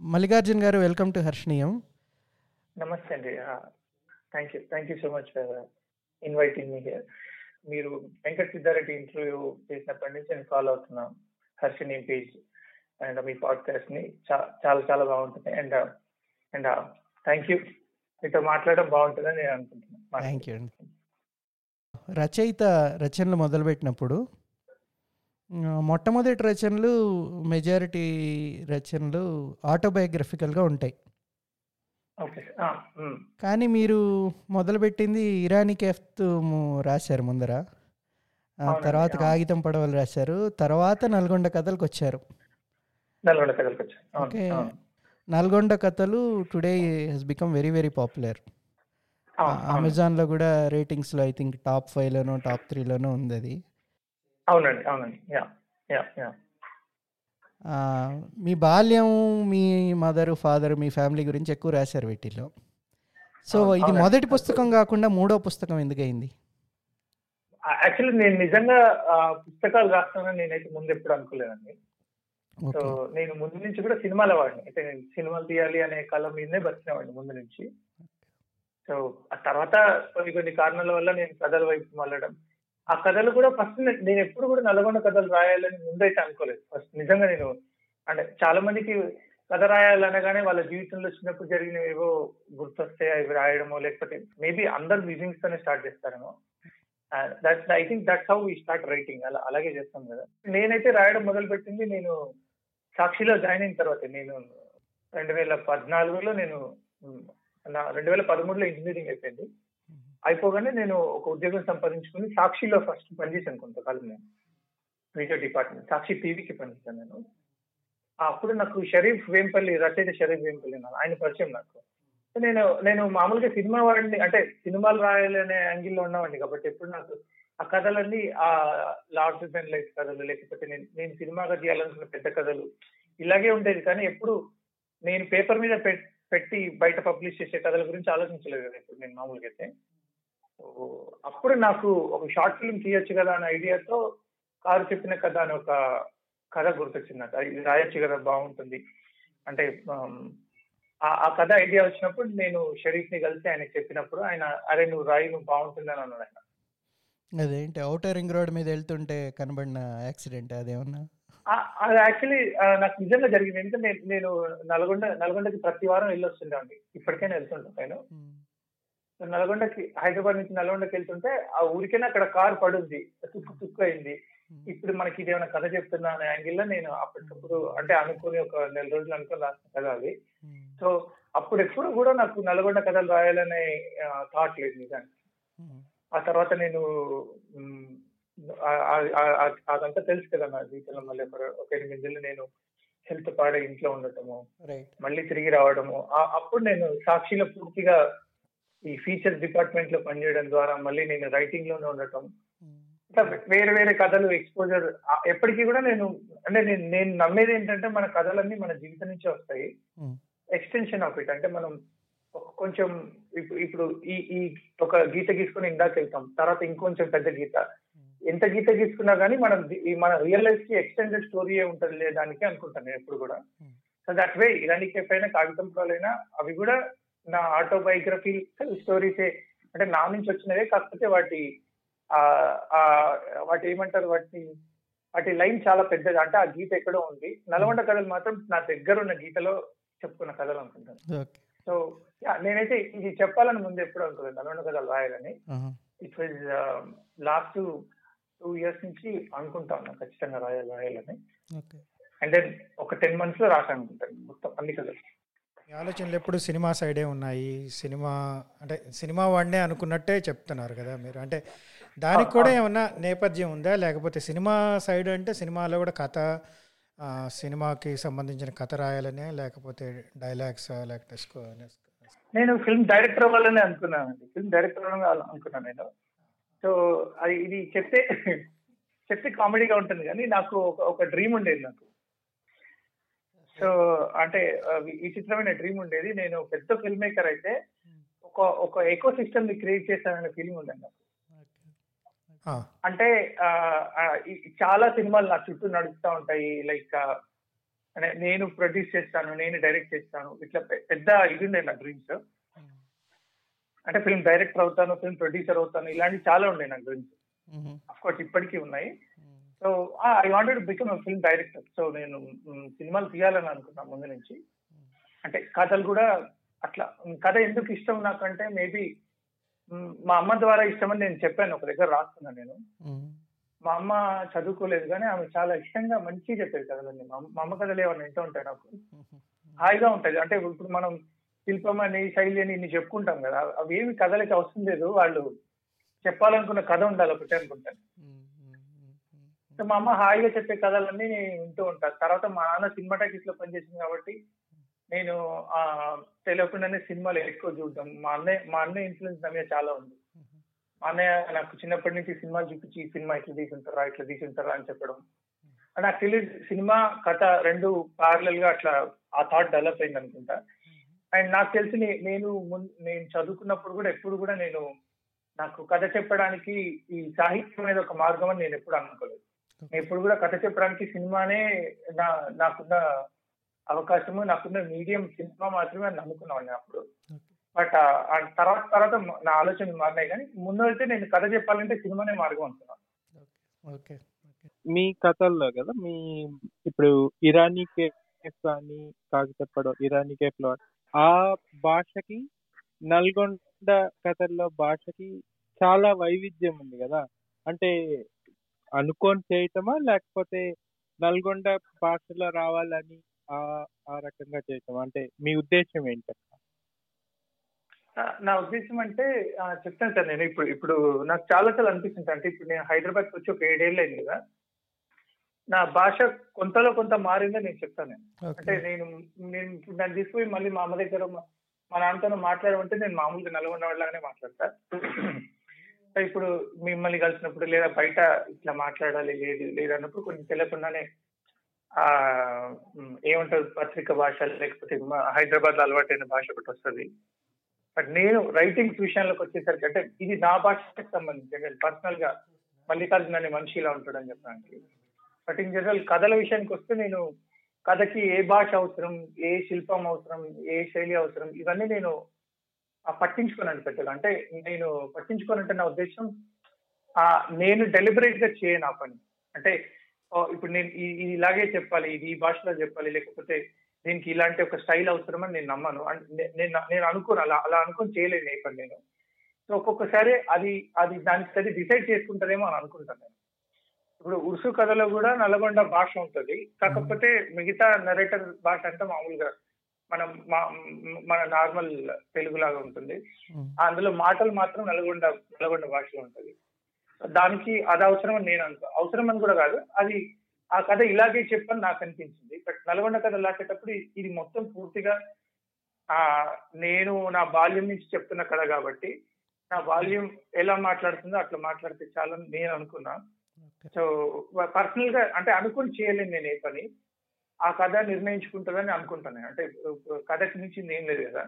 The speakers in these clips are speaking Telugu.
మల్లికార్జున్ గారు వెల్కమ్ టు హర్షణీయం. నమస్తే అండి. Thank you thank you so much for inviting me here మీరు వెంకట్ సిద్ధారెడ్డి ఇంటర్వ్యూ చేసినప్పటి నుంచి నేను ఫాలో అవుతున్నాను హర్షిని పేజ్ అండ్ మీ పాడ్కాస్ట్ని చాలా చాలా బాగుంటుంది. అండ్ అండ్ థ్యాంక్ యూ మీతో మాట్లాడడం బాగుంటుందని నేను అనుకుంటున్నాను థ్యాంక్ యూ అండి. రచయిత రచనలు మొదలుపెట్టినప్పుడు మొట్టమొదటి రచనలు మెజారిటీ రచనలు ఆటోబయోగ్రఫికల్గా ఉంటాయి. కానీ మీరు మొదలుపెట్టింది ఇరానీ కెఫ్త్ రాశారు ముందర. తర్వాత. కాగితం పడవలు రాశారు. తర్వాత నల్గొండ కథలకు వచ్చారు ఓకే. నల్గొండ కథలు today he's become very very popular. అమెజాన్లో కూడా రేటింగ్స్లో ఐ థింక్ టాప్ ఫైవ్లోనో టాప్ త్రీలోనో ఉంది అది. అవునండి అవునండి. Yeah yeah yeah. మీ బాల్యం మీ మదర్ ఫాదర్ మీ ఫ్యామిలీ గురించి ఎక్కువ రాశారు వీటిల్లో. సో ఇది. మొదటి పుస్తకం కాకుండా మూడో పుస్తకం ఎందుకయింది? యాక్చువల్లీ నేను నిజంగా పుస్తకాలు రాస్తానని నేనైతే ముందు ఎప్పుడు అనుకోలేదండి. సో నేను ముందు నుంచి కూడా సినిమాల వాడిని. అయితే నేను సినిమాలు తీయాలి అనే కళ మీదనే బతికినవాడిని ముందు నుంచి. సో ఆ తర్వాత కొన్ని కొన్ని కారణాల వల్ల నేను కథల వైపు మళ్ళడం ఆ కథలు కూడా ఫస్ట్ నేను ఎప్పుడు కూడా నల్గొండ కథలు రాయాలని ముందైతే అనుకోలేదు. ఫస్ట్ నిజంగా నేను అంటే చాలా మందికి కథ రాయాలనగానే వాళ్ళ జీవితంలో చిన్నప్పుడు జరిగినవి ఏవో గుర్తొస్తే అవి రాయడమో లేకపోతే మేబీ అందరు విజింగ్స్ తోనే స్టార్ట్ చేస్తారేమో. That I think that's how we start writing. అలా అలాగే చేస్తాం కదా. నేనైతే రాయడం మొదలు పెట్టింది నేను సాక్షిలో జాయిన్ అయిన తర్వాత. నేను రెండు వేల పద్నాలుగులో నేను నా రెండు వేల పదమూడులో ఇంజనీరింగ్ అయిపోయింది. అయిపోగానే నేను ఒక ఉద్యోగం సంపాదించుకుని సాక్షిలో ఫస్ట్ పనిచేశాను కొంతకాలం నేను వీడియో డిపార్ట్మెంట్ సాక్షి టీవీకి పనిచేశాను నేను. అప్పుడు నాకు షరీఫ్ వేంపల్లి రచయిత షరీఫ్ వేంపల్లి ఆయన పరిచయం నాకు. నేను నేను మామూలుగా సినిమా వాడిని అంటే సినిమాలు రాయాలనే యాంగిల్లో ఉన్నామండి కాబట్టి ఎప్పుడు నాకు ఆ కథలన్నీ ఆ లార్డ్ అండ్ లైఫ్ కథలు లేకపోతే నేను నేను సినిమాగా తీయాలనుకున్న పెద్ద కథలు ఇలాగే ఉండేది. కానీ ఎప్పుడు నేను పేపర్ మీద పెట్టి బయట పబ్లిష్ చేసే కథల గురించి ఆలోచించలేదు కదా ఇప్పుడు నేను మామూలుగా అయితే. అప్పుడు నాకు ఒక షార్ట్ ఫిల్మ్ తీయొచ్చు కదా అనే ఐడియాతో కారు చెప్పిన కథ అని ఒక కథ గుర్తొచ్చింది నాకు ఇది రాయొచ్చు కదా బాగుంటుంది. అంటే ఆ కథ ఐడియా వచ్చినప్పుడు నేను షరీఫ్ని కలిసి ఆయనకి చెప్పినప్పుడు ఆయన అరే నువ్వు రాయి నువ్వు బాగుంటుంది అని అన్నాడు ఆయన. అదేంటి? అవుటర్ రింగ్ రోడ్ మీద వెళ్తుంటే కనబడిన యాక్సిడెంట్ అదేమన్నా అది యాక్చువల్లీ నాకు నిజంగా జరిగింది. ఎందుకంటే నేను నల్గొండ నల్గొండకి ప్రతి వారం వెళ్ళి వస్తుండే ఇప్పటికైనా వెళ్తుంటాను నేను. నల్గొండకి హైదరాబాద్ నుంచి నల్గొండకి వెళ్తుంటే ఆ ఊరికైనా అక్కడ కార్ పడుంది. తుక్కు తుక్కు అయింది. ఇప్పుడు మనకి ఇది ఏమైనా కథ చెప్తున్నా అనే యాంగిల్లో నేను అప్పటికప్పుడు అంటే అనుకుని ఒక నెల రోజులు అనుకుని రాసిన కథ అది. సో అప్పుడు ఎప్పుడు కూడా నాకు నల్గొండ కథలు రాయాలనే థాట్ లేదు నిజానికి. ఆ తర్వాత నేను అదంతా తెలుసు కదా నా జీవితంలో. మళ్ళీ ఒక ఎనిమిది నెలలు నేను హెల్త్ పాడే ఇంట్లో ఉండటము మళ్ళీ తిరిగి రావడము. అప్పుడు నేను సాక్షిలో పూర్తిగా ఈ ఫీచర్స్ డిపార్ట్మెంట్లో పనిచేయడం ద్వారా మళ్ళీ నేను రైటింగ్లోనే ఉండటం. ఇట్లా వేరే వేరే కథలు ఎక్స్పోజర్ ఎప్పటికీ కూడా నేను అంటే నేను నేను నమ్మేది ఏంటంటే మన కథలన్నీ మన జీవితం నుంచే వస్తాయి. ఎక్స్టెన్షన్ ఆఫ్ ఇట్ అంటే మనం కొంచెం ఇప్పుడు ఈ ఈ ఒక గీత గీసుకుని ఇందాక వెళ్తాం తర్వాత ఇంకొంచెం పెద్ద గీత. ఎంత గీత గీసుకున్నా కానీ మనం మన రియల్ లైఫ్కి ఎక్స్టెండెడ్ స్టోరీ ఉంటుంది లేదానికి అనుకుంటాను నేను ఎప్పుడు కూడా. సో దట్ వే ఇలాంటి కేఫ్ అయినా కాగితం పురాలైనా అవి కూడా నా ఆటోబయోగ్రఫీ స్టోరీసే అంటే నా నుంచి వచ్చినవే కాకపోతే వాటి ఆ ఆ వాటి ఏమంటారు వాటి వాటి లైన్ చాలా పెద్దది. అంటే ఆ గీత ఎక్కడో ఉంది. నల్గొండ కథలు మాత్రం నా దగ్గర ఉన్న గీతలో చెప్పుకున్న కథలు అనుకుంటాను. సో నేనైతే ఇది చెప్పాలని ముందు ఎప్పుడు అనుకోలేదు. నల్గొండ కథలు రాయాలని. It was last two years నుంచి అనుకుంటాను ఖచ్చితంగా రాయాలి రాయాలని. అండ్ దెన్ ఒక టెన్ మంత్స్లో రాసాను అనుకుంటాను మొత్తం అన్ని కథలు. ఆలోచనలు ఎప్పుడు సినిమా సైడే ఉన్నాయి? సినిమా అంటే సినిమా వాడినే అనుకున్నట్టే చెప్తున్నారు కదా మీరు. అంటే దానికి కూడా ఏమన్నా నేపథ్యం ఉందా? లేకపోతే సినిమా సైడ్ అంటే సినిమాలో కూడా కథ సినిమాకి సంబంధించిన కథ రాయాలనే లేకపోతే డైలాగ్స్ లేకపోతే నేను ఫిల్మ్ డైరెక్టర్ వల్లనే అనుకున్నానండి. ఫిల్మ్ డైరెక్టర్ అనుకున్నాను నేను. సో అది ఇది చెప్తే చెప్తే కామెడీగా ఉంటుంది. కానీ నాకు ఒక డ్రీమ్ ఉండేది నాకు. సో అంటే విచిత్రమైన డ్రీమ్ ఉండేది. నేను పెద్ద ఫిల్మ్ మేకర్ అయితే ఒక ఒక ఎకో సిస్టమ్ని క్రియేట్ చేశాననే ఫీలింగ్ ఉందండి నాకు. ఆ, అంటే చాలా సినిమాలు నా చుట్టూ నడుస్తూ ఉంటాయి. లైక్ అంటే నేను ప్రొడ్యూస్ చేస్తాను నేను డైరెక్ట్ చేస్తాను. ఇట్లా పెద్ద ఇది ఉండే నా డ్రీమ్స్. అంటే ఫిల్మ్ డైరెక్టర్ అవుతాను ఫిల్మ్ ప్రొడ్యూసర్ అవుతాను. ఇలాంటివి చాలా ఉండే నా డ్రీమ్స్. అఫ్ కోర్స్ ఇప్పటికీ ఉన్నాయి. So I wanted become film director so నేను సినిమాలు తీయాలని అనుకున్నాను ముందు నుంచి. అంటే కథలు కూడా అట్లా కథ ఎందుకు ఇష్టం నాకంటే మేబీ మా అమ్మ ద్వారా ఇష్టమని నేను చెప్పాను. ఒక దగ్గర రాసుకున్నాను నేను. మా. అమ్మ చదువుకోలేదు కానీ ఆమె చాలా ఇష్టంగా మంచిగా చెప్పేది కథలన్నీ. మా అమ్మ- కథలు ఏమన్నా వింటూ ఉంటాయి నాకు? హాయిగా ఉంటది అంటే ఇప్పుడు మనం శిల్పం అని శైలి అని ఇన్ని చెప్పుకుంటాం కదా. అవి ఏమి కథలకి అవసరం లేదు. వాళ్ళు చెప్పాలనుకున్న కథ ఉండాలి ఒకటే అనుకుంటాను. మా అమ్మ హాయిగా చెప్పే కథలన్నీ నేను వింటూ ఉంటాను తర్వాత మా నాన్న సినిమాటాకిస్లో పనిచేసింది కాబట్టి నేను ఆ తెలియకుండానే సినిమాలు ఎక్కువ చూడటం మా అన్నయ్య మా అన్నయ్య ఇన్ఫ్లుయెన్స్ నా మీద చాలా ఉంది. మా అన్నయ్య నాకు చిన్నప్పటి నుంచి సినిమాలు చూపించి ఈ సినిమా ఇట్లా తీసుంటారా ఇట్లా తీసుంటారా అని చెప్పడం. నాకు తెలియదు సినిమా కథ రెండు పార్లల్గా అట్లా ఆ థాట్ డెవలప్ అయింది అనుకుంటా. అండ్ నాకు తెలిసి నేను నేను చదువుకున్నప్పుడు కూడా ఎప్పుడు కూడా నేను నాకు కథ చెప్పడానికి ఈ సాహిత్యం అనేది ఒక మార్గం అని నేను ఎప్పుడు అనుకోలేదు. నేను ఎప్పుడు కూడా కథ చెప్పడానికి సినిమానే నా నాకున్న అవకాశము నాకున్న మీడియం సినిమా మాత్రమే అని అనుకున్నాను అప్పుడు. బట్ ఆ తర్వాత తర్వాత నా ఆలోచనలు మారినాయి కానీ ముందు అయితే నేను కథ చెప్పాలంటే సినిమానే మార్గం అనుకున్నాను. ఓకే. మీ కథల్లో కదా మీ ఇప్పుడు ఇరానీ కేఫ్ కానీ కాగితప్పడం ఇరానీ కేఫ్లో ఆ భాషకి నల్గొండ కథల్లో భాషకి చాలా వైవిధ్యం ఉంది కదా. అంటే అనుకోని చేయటమా? లేకపోతే నల్గొండ భాషలో రావాలని ఆ ఆ రకంగా చేయటం అంటే మీ ఉద్దేశం ఏంటి? నా- నా ఉద్దేశం అంటే చెప్తాను సార్ నేను ఇప్పుడు ఇప్పుడు నాకు చాలా సార్లు అనిపిస్తుంది అంటే ఇప్పుడు నేను హైదరాబాద్ వచ్చి ఒక ఏడేళ్ళు అయింది కదా. నా భాష కొంతలో కొంత మారిందని నేను చెప్తాను నేను. అంటే నేను నేను ఇప్పుడు నన్ను తీసుకుపోయి మళ్ళీ మా అమ్మ దగ్గర మా నాన్నతో మాట్లాడమంటే నేను మామూలుగా నల్గొండ వాళ్ళగానే మాట్లాడతా. ఇప్పుడు మిమ్మల్ని కలిసినప్పుడు లేదా బయట ఇట్లా మాట్లాడాలి లేదు లేదు అన్నప్పుడు కొంచెం తెలియకుండానే ఆ ఏమంటారు పత్రిక భాష లేకపోతే హైదరాబాద్లో అలవాటైన భాష ఒకటి వస్తుంది. బట్ నేను రైటింగ్స్ విషయంలోకి వచ్చేసరికి అంటే ఇది నా భాషకి సంబంధించి పర్సనల్గా మల్లికార్జున అనే మనిషి ఇలా ఉంటాడని చెప్పడానికి బట్ ఇన్ జనరల్ కథల విషయానికి వస్తే నేను కథకి ఏ భాష అవసరం ఏ శిల్పం అవసరం ఏ శైలి అవసరం ఇవన్నీ నేను పట్టించుకోనండి పెద్దగా అంటే నేను పట్టించుకోనంటే నా ఉద్దేశం ఆ నేను డెలిబరేట్గా చేయను ఆ పని. అంటే ఇప్పుడు నేను ఇది ఇలాగే చెప్పాలి ఇది ఈ భాషలో చెప్పాలి లేకపోతే దీనికి ఇలాంటి ఒక స్టైల్ అవసరమని నేను నమ్మను. నేను నేను అనుకోను అలా అలా అనుకొని చేయలేను ఏ పని నేను. సో ఒక్కొక్కసారి అది అది దానికి అది డిసైడ్ చేసుకుంటారేమో అని అనుకుంటాను నేను. ఇప్పుడు ఉరుసు కథలో కూడా నల్గొండ భాష ఉంటుంది. కాకపోతే మిగతా నరేటర్ భాష అంటే మామూలుగా మనం మన నార్మల్ తెలుగులాగా ఉంటుంది. అందులో మాటలు మాత్రం నల్గొండ నల్గొండ భాషలో ఉంటుంది. దానికి అది అవసరం అని నేను అనుకో అవసరం అని కూడా కాదు. అది ఆ కథ ఇలాగే చెప్పని నాకు అనిపించింది. బట్ నల్గొండ కథ లాగేటప్పుడు ఇది మొత్తం పూర్తిగా ఆ నేను నా బాల్యం నుంచి చెప్తున్న కథ కాబట్టి నా బాల్యం ఎలా మాట్లాడుతుందో అట్లా మాట్లాడితే చాలని నేను అనుకున్నా. సో పర్సనల్గా అంటే అనుకుని చేయలేను నేను ఏ పని. ఆ కథ నిర్ణయించుకుంటుందని అనుకుంటాను అంటే కథకి నుంచి ఏం లేదు కదా.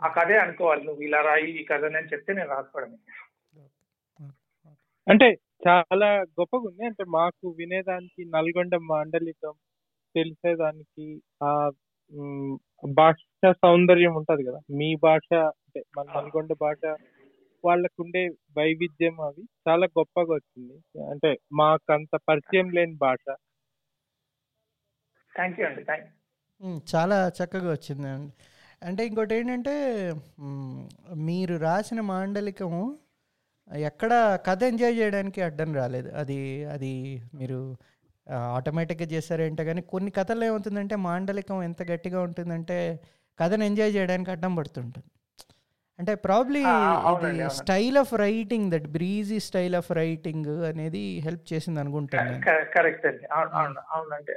ఆ కథే అనుకోవాలి. నువ్వు ఇలా రాయి ఈ కథని అని చెప్తే నేను రాసుకోవడమే. అంటే చాలా గొప్పగా ఉంది. అంటే మాకు వినేదానికి నల్గొండ మాండలికం తెలిసేదానికి ఆ భాష సౌందర్యం ఉంటది కదా. మీ భాష అంటే మన నల్గొండ భాష వాళ్ళకుండే వైవిధ్యం అవి చాలా గొప్పగా వచ్చింది. అంటే మాకు అంత పరిచయం లేని భాష. థ్యాంక్ యూ అండి థ్యాంక్ చాలా చక్కగా వచ్చిందండి అంటే ఇంకోటి ఏంటంటే మీరు రాసిన మాండలికము ఎక్కడ కథ ఎంజాయ్ చేయడానికి అడ్డం రాలేదు. అది అది మీరు ఆటోమేటిక్గా చేస్తారేంటే కానీ కొన్ని కథల్లో ఏమవుతుందంటే మాండలికం ఎంత గట్టిగా ఉంటుందంటే కథను ఎంజాయ్ చేయడానికి అడ్డం పడుతుంటుంది. అంటే ప్రాబ్లీ ఇది. Style of writing that breezy style of writing అనేది హెల్ప్ చేసింది అనుకుంటాను. కరెక్ట్ అండి. అవును అవును అవునండి.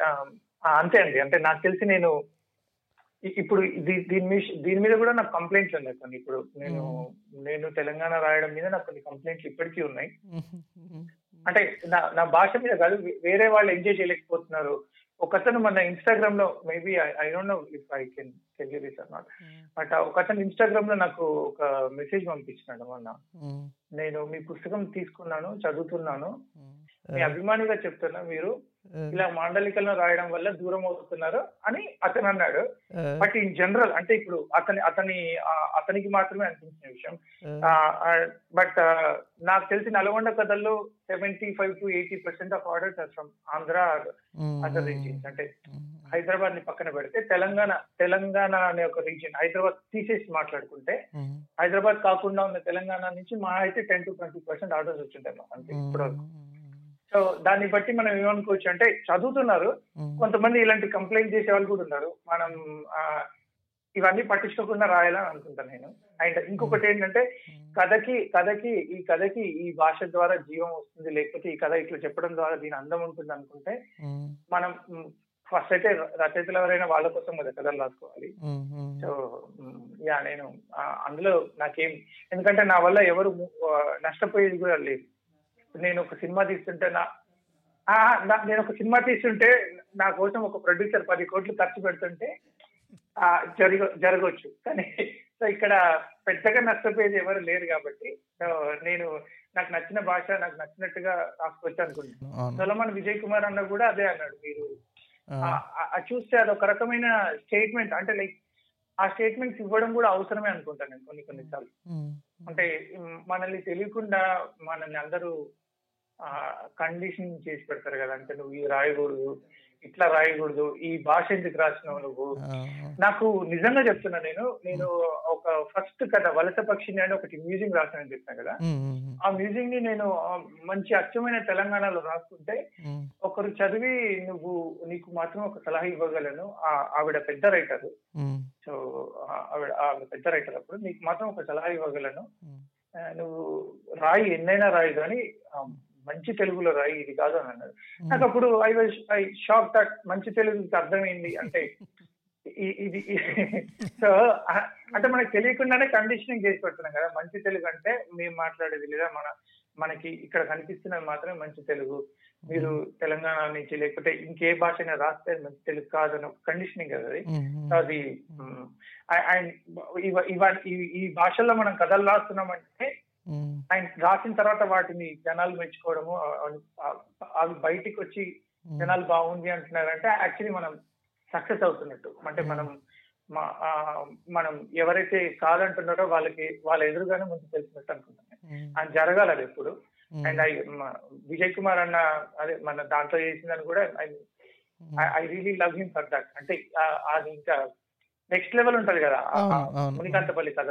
అంతే అండి. అంటే నాకు తెలిసి నేను ఇప్పుడు దీని మీద దీని మీద కూడా నాకు కంప్లైంట్స్ ఉన్నాయి కొన్ని. ఇప్పుడు నేను నేను తెలంగాణ రాయడం మీద నాకు కొన్ని కంప్లైంట్స్ ఇప్పటికీ ఉన్నాయి. అంటే నా నా భాష మీద కాదు వేరే వాళ్ళు ఎంజాయ్ చేయలేకపోతున్నారు. ఒకతను మన ఇన్స్టాగ్రామ్లో maybe I don't know if I can tell you this not but ఒకతను ఇన్స్టాగ్రామ్లో నాకు ఒక మెసేజ్ పంపించినాడు మొన్న. నేను మీ పుస్తకం తీసుకున్నాను చదువుతున్నాను. మీ అభిమానిగా చెప్తున్నా మీరు. ఇలా మాండలికలను రాయడం వల్ల దూరం అవుతున్నారు అని అతను అన్నాడు. బట్ ఇన్ జనరల్ అంటే ఇప్పుడు అతని అతని అతనికి మాత్రమే అనిపించిన విషయం. బట్ నాకు తెలిసి నల్గొండ కథల్లో seventy five to eighty percent of orders from Andhra other regions. అంటే హైదరాబాద్ని పక్కన పెడితే తెలంగాణ తెలంగాణ అనే ఒక రీజియన్ హైదరాబాద్ తీసేసి మాట్లాడుకుంటే హైదరాబాద్ కాకుండా ఉన్న తెలంగాణ నుంచి మా అయితే ten to twenty percent orders వచ్చింటాయి అంతే ఇప్పటివరకు. సో దాన్ని బట్టి మనం ఏమనుకోవచ్చు అంటే చదువుతున్నారు కొంతమంది ఇలాంటి కంప్లైంట్ చేసే వాళ్ళు కూడా ఉన్నారు. మనం ఇవన్నీ పట్టించుకోకుండా రాయాలని అనుకుంటాను నేను. అండ్ ఇంకొకటి ఏంటంటే కథకి కథకి ఈ కథకి ఈ భాష ద్వారా జీవం వస్తుంది లేకపోతే ఈ కథ ఇట్లా చెప్పడం ద్వారా దీని అందం ఉంటుంది అనుకుంటే మనం ఫస్ట్ అయితే రచయితలు ఎవరైనా వాళ్ళ కోసం కదా కథలు రాసుకోవాలి. సో యా నేను అందులో నాకేం ఎందుకంటే నా వల్ల ఎవరు నష్టపోయేది కూడా లేదు. నేను ఒక సినిమా తీస్తుంటే నా నేను ఒక సినిమా తీస్తుంటే నా కోసం ఒక ప్రొడ్యూసర్ పది కోట్లు ఖర్చు పెడుతుంటే జరగ జరగవచ్చు కానీ సో ఇక్కడ పెద్దగా నష్టపోయేది ఎవరు లేరు కాబట్టి సో నేను నాకు నచ్చిన భాష నాకు నచ్చినట్టుగా రాసుకోవచ్చు అనుకుంటున్నాను సొలమన్ విజయ్ కుమార్ అన్న కూడా అదే అన్నాడు మీరు. చూస్తే అది ఒక రకమైన స్టేట్మెంట్ అంటే లైక్ ఆ స్టేట్మెంట్స్ ఇవ్వడం కూడా అవసరమే అనుకుంటాను నేను కొన్ని కొన్నిసార్లు అంటే మనల్ని తెలియకుండా మనల్ని అందరూ కండిషన్ చేసి పెడతారు కదా అంటే నువ్వు ఇది రాయకూడదు ఇట్లా రాయకూడదు ఈ భాష ఎందుకు రాసినావు నువ్వు? నాకు నిజంగా చెప్తున్నా నేను నేను ఒక ఫస్ట్ కథ వలస పక్షిని అని ఒకటి మ్యూజియం రాసానని చెప్పాను కదా ఆ మ్యూజియం ని నేను మంచి అచ్చమైన తెలంగాణలో రాసుకుంటే ఒకరు చదివి నువ్వు నీకు మాత్రం ఒక సలహా ఇవ్వగలను ఆ- ఆవిడ పెద్ద రైటర్ సో ఆవిడ ఆవిడ పెద్ద రైటర్ అప్పుడు నీకు మాత్రం ఒక సలహా ఇవ్వగలను. నువ్వు రాయి ఎన్నైనా రాయి కానీ మంచి తెలుగులో రాయి ఇది కాదు అని అన్నాడు నాకు అప్పుడు I was I shock that మంచి తెలుగుకి అర్థమైంది. అంటే ఇది సో అంటే మనకు తెలియకుండానే కండిషనింగ్ చేసి పెడుతున్నాం కదా. మంచి తెలుగు అంటే మేము మాట్లాడేది లేదా మన మనకి ఇక్కడ కనిపిస్తున్నది మాత్రమే మంచి తెలుగు. మీరు తెలంగాణ నుంచి లేకపోతే ఇంకే భాష రాస్తే మంచి తెలుగు కాదని ఒక కండిషనింగ్ కదా అది. అది అండ్ ఈ భాషల్లో మనం కథలు రాస్తున్నామంటే అండ్ రాసిన తర్వాత వాటిని జనాలు మెచ్చుకోవడము అవి బయటికి వచ్చి జనాలు బాగుంది అంటున్నారంటే యాక్చువల్లీ మనం సక్సెస్ అవుతున్నట్టు. అంటే మనం మనం ఎవరైతే కాదంటున్నారో వాళ్ళకి వాళ్ళ ఎదురుగానే ముందు తెలిసినట్టు అనుకుంటున్నాను అది జరగాలి అది ఎప్పుడు. అండ్ ఐ విజయ్ కుమార్ అన్న అదే మన దాంట్లో చేసిందని కూడా I really love him for that. అంటే అది ఇంకా నెక్స్ట్ లెవెల్ ఉంటది కదా. మునికాంతపల్లి కథ.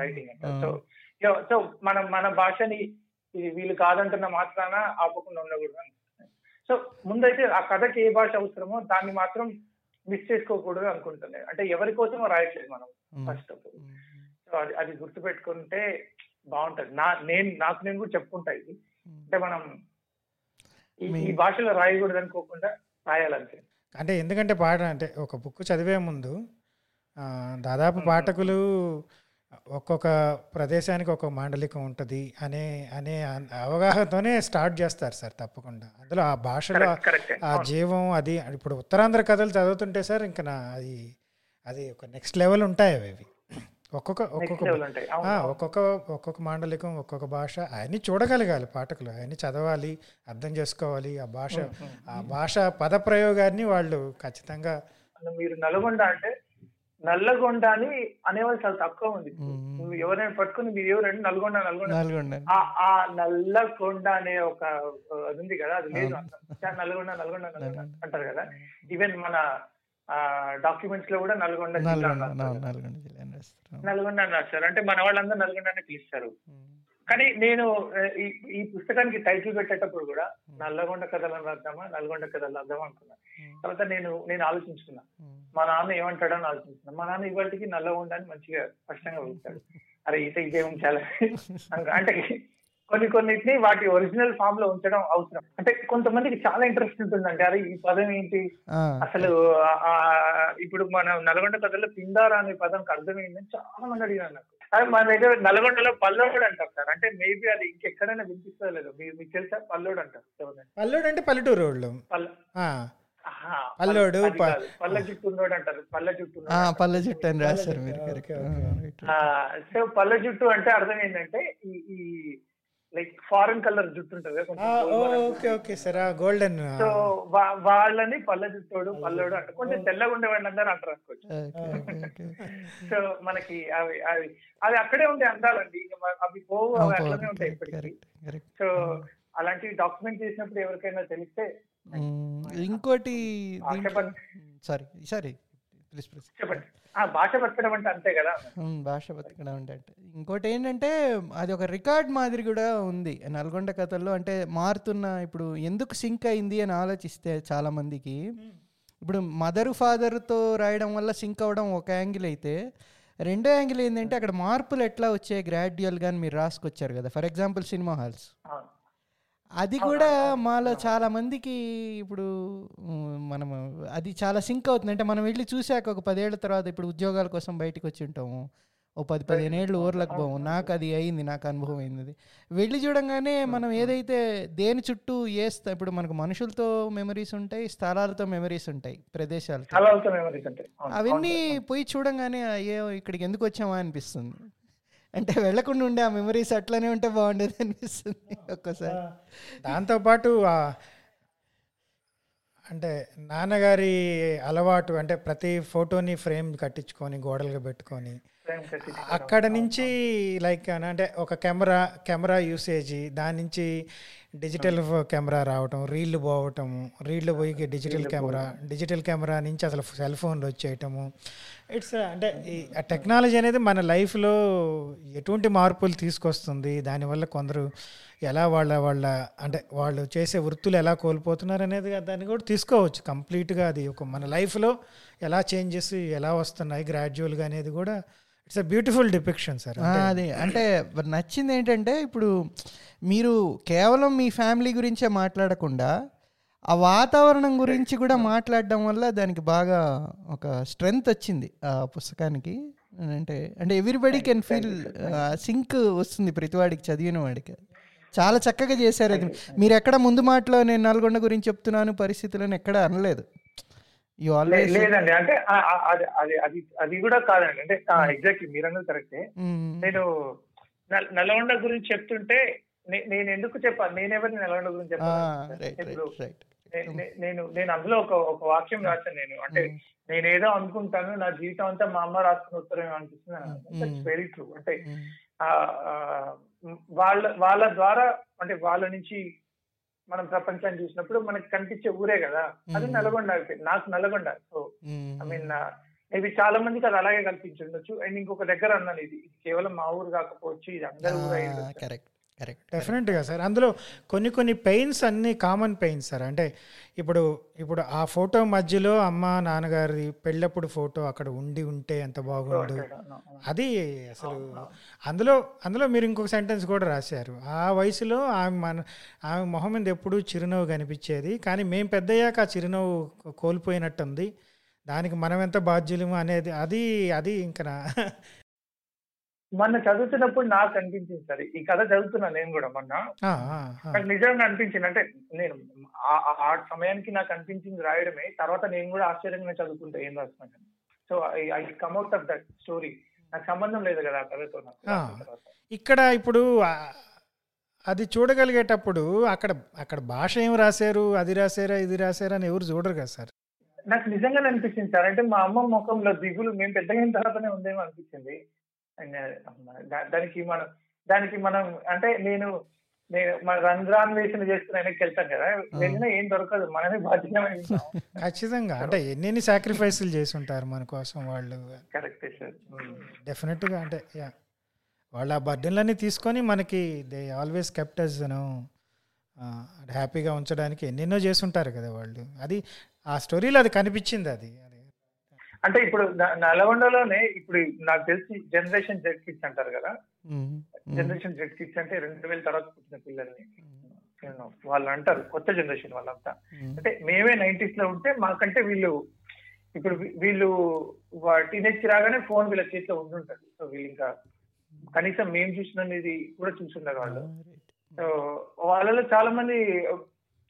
రైటింగ్ అంటే. సో సో మనం మన భాషని వీళ్ళు కాదంటున్న మాత్రాన ఆపకుండా ఉండకూడదు. సో ముందైతే ఆ కథకి ఏ భాష అవసరమో దాన్ని మాత్రం మిస్ చేసుకోకూడదు అనుకుంటున్నాను అంటే ఎవరి కోసమో రాయట్లేదు మనం ఫస్ట్ సో అది అది గుర్తుపెట్టుకుంటే బాగుంటది. నా నేను నాకు నేను కూడా చెప్పుకుంటా ఇది. అంటే మనం ఈ- భాషలో రాయకూడదు అనుకోకుండా రాయాలంతే. అంటే ఎందుకంటే పాట అంటే ఒక బుక్ చదివే ముందు దాదాపు పాఠకులు ఒక్కొక్క ప్రదేశానికి ఒక్కొక్క మాండలికం ఉంటుంది అనే అనే అవగాహనతోనే స్టార్ట్ చేస్తారు సార్ తప్పకుండా. అందులో ఆ భాషలో ఆ జీవం అది ఇప్పుడు ఉత్తరాంధ్ర కథలు చదువుతుంటే సార్ ఇంకా నా అది అది ఒక నెక్స్ట్ లెవెల్ ఉంటాయి అవి అవి. ఒక్కొక్క ఒక్కొక్క. ఒక్కొక్క ఒక్కొక్క మాండలికం ఒక్కొక్క భాష అవన్నీ చూడగలగాలి పాఠకులు. అవన్నీ చదవాలి అర్థం చేసుకోవాలి. ఆ భాష ఆ భాష పద ప్రయోగాన్ని వాళ్ళు ఖచ్చితంగా మీరు నల్గొండ అంటే నల్లగొండ అని అనేవాళ్ళు చాలా తక్కువ ఉంది నువ్వు ఎవరైనా పట్టుకుని మీరు ఎవరంటే నల్గొండ నల్గొండ. ఆ నల్లకొండ అనే ఒక అది ఉంది కదా అది లేదు నల్గొండ నల్గొండ నల్గొండ అంటారు కదా. ఈవెన్ మన డాక్యుమెంట్స్లో కూడా నల్గొండ జిల్లా నల్గొండ అని రాస్తారు. అంటే మన వాళ్ళందరూ నల్గొండ అని పిలుస్తారు కానీ నేను ఈ పుస్తకానికి టైటిల్ పెట్టేటప్పుడు కూడా నల్లగొండ కథలను రాద్దామా నల్గొండ కథలు రాద్దామా అనుకున్నా. ఉమ్, తర్వాత నేను నేను ఆలోచించుకున్నా. మా నాన్న ఏమంటాడని ఆలోచించిన మా నాన్న ఇవాళకి నల్లగొండ అని మంచిగా స్పష్టంగా పిలుస్తాడు అరే ఇత ఇదే ఉంచాలి? అంటే కొన్ని కొన్నిటిని వాటి ఒరిజినల్ ఫామ్లో ఉంచడం అవసరం. అంటే కొంతమందికి చాలా ఇంట్రెస్ట్ ఉంటుందంటే అరే ఈ పదం ఏంటి? అసలు ఇప్పుడు మన నల్గొండ కథలో పిందారా అనే పదంకి అర్థమైందని చాలా మంది అడిగారు నాకు. అదే మన దగ్గర నల్గొండలో పల్లోడు అంటారు సార్. అంటే మేబీ అది ఇంకెక్కడైనా వినిపిస్తుందో లేదో. మీరు మీకు తెలుసా? పల్లోడు అంటారు? పల్లెడు అంటే పల్లెటూరు వాళ్ళు. పల్లోడు. పల్ల జుట్టు ఉన్నోడు అంటారు పల్ల జుట్టు. పల్లె చుట్టూ అని రాశారు మీరు సో పళ్ళ జుట్టు అంటే అర్థం ఏంటంటే ఈ లైక్ ఫారెన్ కలర్ జుట్టు ఉంటుంది గోల్డెన్ సో వాళ్ళని పల్ల జుట్టోడు పల్లెడు అంటే కొంచెం తెల్లగా ఉండేవాడిని అందరూ అంటారు అనుకోవచ్చు. సో మనకి అవి అవి అవి అక్కడే ఉండే అందాలండి. అవి పోవు అవి అట్లనే ఉంటాయి ఇప్పటికీ. సో అలాంటివి డాక్యుమెంట్ చేసినప్పుడు ఎవరికైనా తెలిస్తే ఇంకోటి సారీ సారీ ప్లీజ్ ప్లీజ్. చెప్పండి. భాష బతకడం అంటే అంతే కదా? భాష బతకడం అంటే అంటే ఇంకోటి ఏంటంటే అది ఒక రికార్డ్ మాదిరి కూడా ఉంది నల్గొండ కథల్లో. అంటే మారుతున్న ఇప్పుడు ఎందుకు సింక్ అయింది అని ఆలోచిస్తే చాలా మందికి ఇప్పుడు మదర్ ఫాదర్తో రాయడం వల్ల సింక్ అవ్వడం ఒక యాంగిల్ అయితే రెండో యాంగిల్ ఏంటంటే అక్కడ మార్పులు ఎట్లా వచ్చాయి గ్రాడ్యువల్గా అని మీరు రాసుకొచ్చారు కదా. For example cinema halls. అది కూడా మాలో చాలా మందికి ఇప్పుడు మనం అది చాలా సింక్ అవుతుంది. అంటే మనం వెళ్ళి చూశాక ఒక పదేళ్ళ తర్వాత ఇప్పుడు ఉద్యోగాల కోసం బయటికి వచ్చి ఉంటాము. ఓ పది పదిహేను ఏళ్ళు ఊర్లకు పోము. నాకు అది అయింది నాకు అనుభవం అయింది అది. వెళ్ళి చూడంగానే మనం ఏదైతే దేని చుట్టూ ఏ ఇప్పుడు మనకు మనుషులతో మెమరీస్ ఉంటాయి స్థలాలతో మెమరీస్ ఉంటాయి ప్రదేశాలతో. అవన్నీ పోయి చూడంగానే అయ్యో ఇక్కడికి ఎందుకు వచ్చామా అనిపిస్తుంది. అంటే వెళ్ళకుండా ఉండే ఆ మెమరీస్ అట్లనే ఉంటే బాగుండేది అనిపిస్తుంది ఒక్కోసారి. దాంతోపాటు ఆ అంటే నాన్నగారి అలవాటు అంటే ప్రతి ఫోటోని ఫ్రేమ్ కట్టించుకొని గోడలుగా పెట్టుకొని అక్కడ నుంచి లైక్ అంటే ఒక కెమెరా కెమెరా యూసేజ్ దాని నుంచి డిజిటల్ కెమెరా రావటం రీళ్ళు పోవటము రీళ్ళు పోయి డిజిటల్ కెమెరా డిజిటల్ కెమెరా నుంచి అసలు సెల్ ఫోన్లు వచ్చేయటము. ఇట్స్ అంటే ఈ టెక్నాలజీ అనేది మన లైఫ్లో ఎటువంటి మార్పులు తీసుకొస్తుంది? దానివల్ల కొందరు ఎలా వాళ్ళ వాళ్ళ అంటే వాళ్ళు చేసే వృత్తులు ఎలా కోల్పోతున్నారు అనేది దాన్ని కూడా తీసుకోవచ్చు. కంప్లీట్గా అది ఒక మన లైఫ్లో ఎలా చేంజెస్ ఎలా వస్తున్నాయి గ్రాడ్యువల్గా అనేది కూడా it's a beautiful depiction sir అది. అంటే నచ్చింది ఏంటంటే ఇప్పుడు మీరు కేవలం మీ ఫ్యామిలీ గురించే మాట్లాడకుండా ఆ వాతావరణం గురించి కూడా మాట్లాడడం వల్ల దానికి బాగా ఒక స్ట్రెంగ్త్ వచ్చింది ఆ పుస్తకానికి. అంటే అంటే ఎవ్రీబడి కెన్ ఫీల్ సింక్ వస్తుంది ప్రతివాడికి చదివిన వాడికి. చాలా చక్కగా చేశారు అది. మీరు ఎక్కడ ముందు మాటలో నేను నల్గొండ గురించి చెప్తున్నాను పరిస్థితులను ఎక్కడ అనలేదు. యు లే- ఆల్వేస్ లేదండి. అంటే అది అది అది కూడా కాదండి. అంటే ఎగ్జాక్ట్లీ మీరన్నది కరెక్టే. నేను నల్- నల్గొండ గురించి చెప్తుంటే నేను ఎందుకు చెప్పాలి నేనెవరిని నల్గొండ గురించి చెప్పాలి? రైట్ ఇప్పుడు రైట్ రైట్ నే- నే- నేను నేను అందులో ఒక ఒక వాక్యం రాశాను నేను. అంటే నేను ఏదో అనుకుంటాను నా జీవితం అంతా మా అమ్మ రాసుకున్న ఉత్తరం అనిపిస్తుంది వెరీ ట్రూ అంటే వాళ్ళ వాళ్ళ ద్వారా అంటే వాళ్ళ నుంచి మనం ప్రపంచాన్ని చూసినప్పుడు మనకి కనిపించే ఊరే కదా. అది నల్గొండ నాకు Nalgonda. So I mean maybe చాలా మందికి అది అలాగే కనిపించి ఉండొచ్చు. అండ్ ఇంకొక దగ్గర అన్నాను ఇది. కేవలం మా ఊరు కాకపోవచ్చు ఇది అందరి ఊరు కరెక్ట్ డెఫినెట్గా సార్. అందులో కొన్ని కొన్ని పెయిన్స్ అన్ని కామన్ పెయిన్స్ సార్. అంటే ఇప్పుడు ఇప్పుడు ఆ ఫోటో మధ్యలో అమ్మ నాన్నగారి పెళ్ళప్పుడు ఫోటో అక్కడ ఉండి ఉంటే ఎంత బాగుండు? అది అసలు అందులో అందులో మీరు ఇంకొక సెంటెన్స్ కూడా రాశారు. ఆ వయసులో ఆమె మన ఆమె మొహం మీద ఎప్పుడూ చిరునవ్వు కనిపించేది. కానీ మేము పెద్దయ్యాక ఆ చిరునవ్వు కోల్పోయినట్టుంది. దానికి మనం ఎంత బాధ్యులము అనేది అది అది ఇంకా మొన్న చదువుతున్నప్పుడు నాకు అనిపించింది సరే. ఈ కథ చదువుతున్నాను నేను కూడా మొన్న. నాకు నిజంగా అనిపించింది. అంటే నేను ఆ- సమయానికి నాకు అనిపించింది రాయడమే. తర్వాత నేను కూడా ఆశ్చర్యంగా చదువుకుంటా ఏం రాస్తున్నాను so I come out of that story. నాకు సంబంధం లేదు కదా ఆ కథతో. ఇక్కడ ఇప్పుడు అది చూడగలిగేటప్పుడు అక్కడ అక్కడ భాష ఏం రాశారు? అది రాశారా? ఇది రాశారా? అని ఎవరు చూడరు కదా సార్. నాకు నిజంగానే అనిపించింది సార్. అంటే మా అమ్మ ముఖంలో దిగులు మేము పెద్దగా అయిన తర్వాతనే ఉందేమో అనిపించింది. దానికి మనం దానికి మనం అంటే నేను నేను మన రంధ్రాన్వేషణ చేస్తున్న వెనక్కి వెళ్తాం కదా వెళ్ళినా ఏం దొరకదు మనమే బాధ్యత ఖచ్చితంగా అంటే ఎన్నెన్ని సాక్రిఫైసులు చేసి ఉంటారు మన కోసం వాళ్ళు. కరెక్టే సార్. డెఫినెట్గా అంటే యా వాళ్ళు ఆ బర్డెన్లన్నీ తీసుకొని మనకి దే ఆల్వేస్ కెప్టర్స్ హ్యాపీగా ఉంచడానికి ఎన్నెన్నో చేస్తుంటారు కదా వాళ్ళు. అది ఆ స్టోరీలో అది కనిపించింది అది. అంటే ఇప్పుడు నల్గొండలోనే ఇప్పుడు నాకు తెలిసి జనరేషన్ జెడ్ కిడ్స్ అంటారు కదా. జనరేషన్ జెడ్ కిడ్స్ అంటే రెండు వేల తర్వాత పుట్టిన పిల్లల్ని వాళ్ళు అంటారు కొత్త జనరేషన్ వాళ్ళంతా. అంటే మేమే నైన్టీస్లో ఉంటే మాకంటే వీళ్ళు ఇప్పుడు వీళ్ళు టీనేజ్ రాగానే ఫోన్ వీళ్ళ చేతిలో ఉండుంటది. సో వీళ్ళు ఇంకా కనీసం మేము చూసినది కూడా చూసుండరు వాళ్ళు. సో వాళ్ళలో చాలా మంది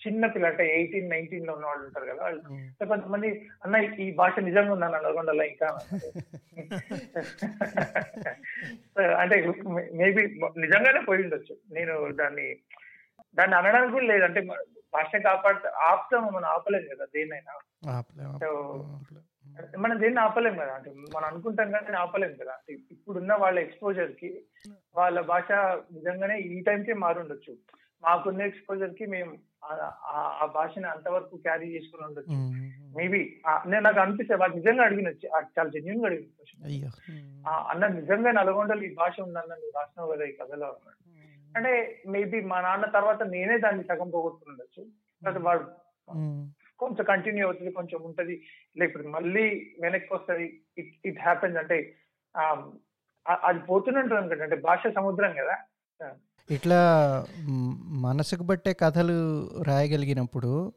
చిన్న పిల్ల అంటే ఎయిటీన్ నైన్టీన్లో ఉన్న వాళ్ళు ఉంటారు కదా. వాళ్ళు. కొంతమంది అన్న ఈ భాష నిజంగా ఉందా? నల్గొండలో ఇంకా? అంటే మేబీ నిజంగానే పోయి ఉండొచ్చు. నేను దాన్ని దాన్ని అనడానికి కూడా లేదు. అంటే మ- భాష కాపాడు ఆపుతాము మనం ఆపలేము కదా దేన్నైనా. మనం దేన్ని ఆపలేం కదా? అంటే మనం అనుకుంటాం కానీ ఆపలేం కదా? అంటే ఇప్పుడున్న వాళ్ళ ఎక్స్పోజర్కి వాళ్ళ భాష నిజంగానే ఈ టైంకే మారుండొచ్చు. మాకున్న ఎక్స్పోజర్కి మేము ఆ- భాషని అంతవరకు క్యారీ చేసుకుని ఉండొచ్చు. మేబీ నేను నాకు అనిపిస్తే వాళ్ళు నిజంగా అడిగిన చాలా జెన్యున్గా అడిగిన ఆ, అన్న నిజంగా నల్గొండలో ఈ భాష ఉందన్న నువ్వు రాసినావు కదా ఈ కథలో అన్నాడు. అంటే మేబీ మా నాన్న తర్వాత నేనే దాన్ని సగం పోగొట్టుకుని ఉండొచ్చు తర్వాత వాడు. కొంచెం కంటిన్యూ అవుతుంది కొంచెం ఉంటది. లేకపోతే మళ్ళీ వెనక్కి వస్తుంది. ఇట్ ఇట్ హ్యాపెన్స్ అంటే అది పోతున్నట్టు అనుకుంటా. అంటే భాష సముద్రం కదా. ఇట్లా మనసుకు బట్టే కథలు రాయగలిగినప్పుడు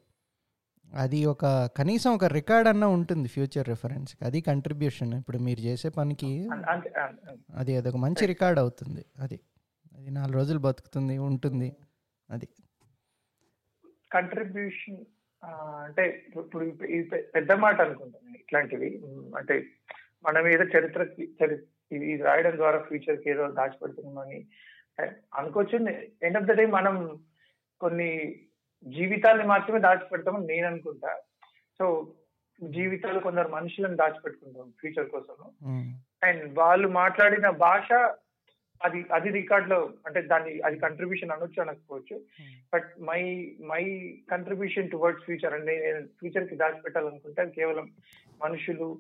అది ఒక కనీసం ఒక రికార్డ్ అన్న ఉంటుంది ఫ్యూచర్ రెఫరెన్స్ అది కంట్రిబ్యూషన్ ఇప్పుడు మీరు చేసే పనికి అది అదొక మంచి రికార్డ్ అవుతుంది. అది అది నాలుగు రోజులు బతుకుతుంది ఉంటుంది. అది. కంట్రిబ్యూషన్ అంటే ఇప్పుడు పెద్ద మాట అనుకుంటాను ఇట్లాంటివి. అంటే మన మీద చరిత్రకి చరి ఇది రాయడం ద్వారా ఫ్యూచర్కి ఏదో దాచిపెడుతున్నామని అనుకోవచ్చు ఎండ్ ఆఫ్ ద డే మనం కొన్ని జీవితాల్ని మాత్రమే దాచిపెడతామని నేను అనుకుంటా. సో జీవితాలు కొందరు మనుషులను దాచిపెట్టుకుంటాం ఫ్యూచర్ కోసం. అండ్ వాళ్ళు మాట్లాడిన భాష అది అది రికార్డ్లో అంటే దాన్ని అది కంట్రిబ్యూషన్ అనొచ్చు అనకపోవచ్చు. But my my contribution towards future అంటే నేను ఫ్యూచర్కి దాచిపెట్టాలనుకుంటే కేవలం మనుషులు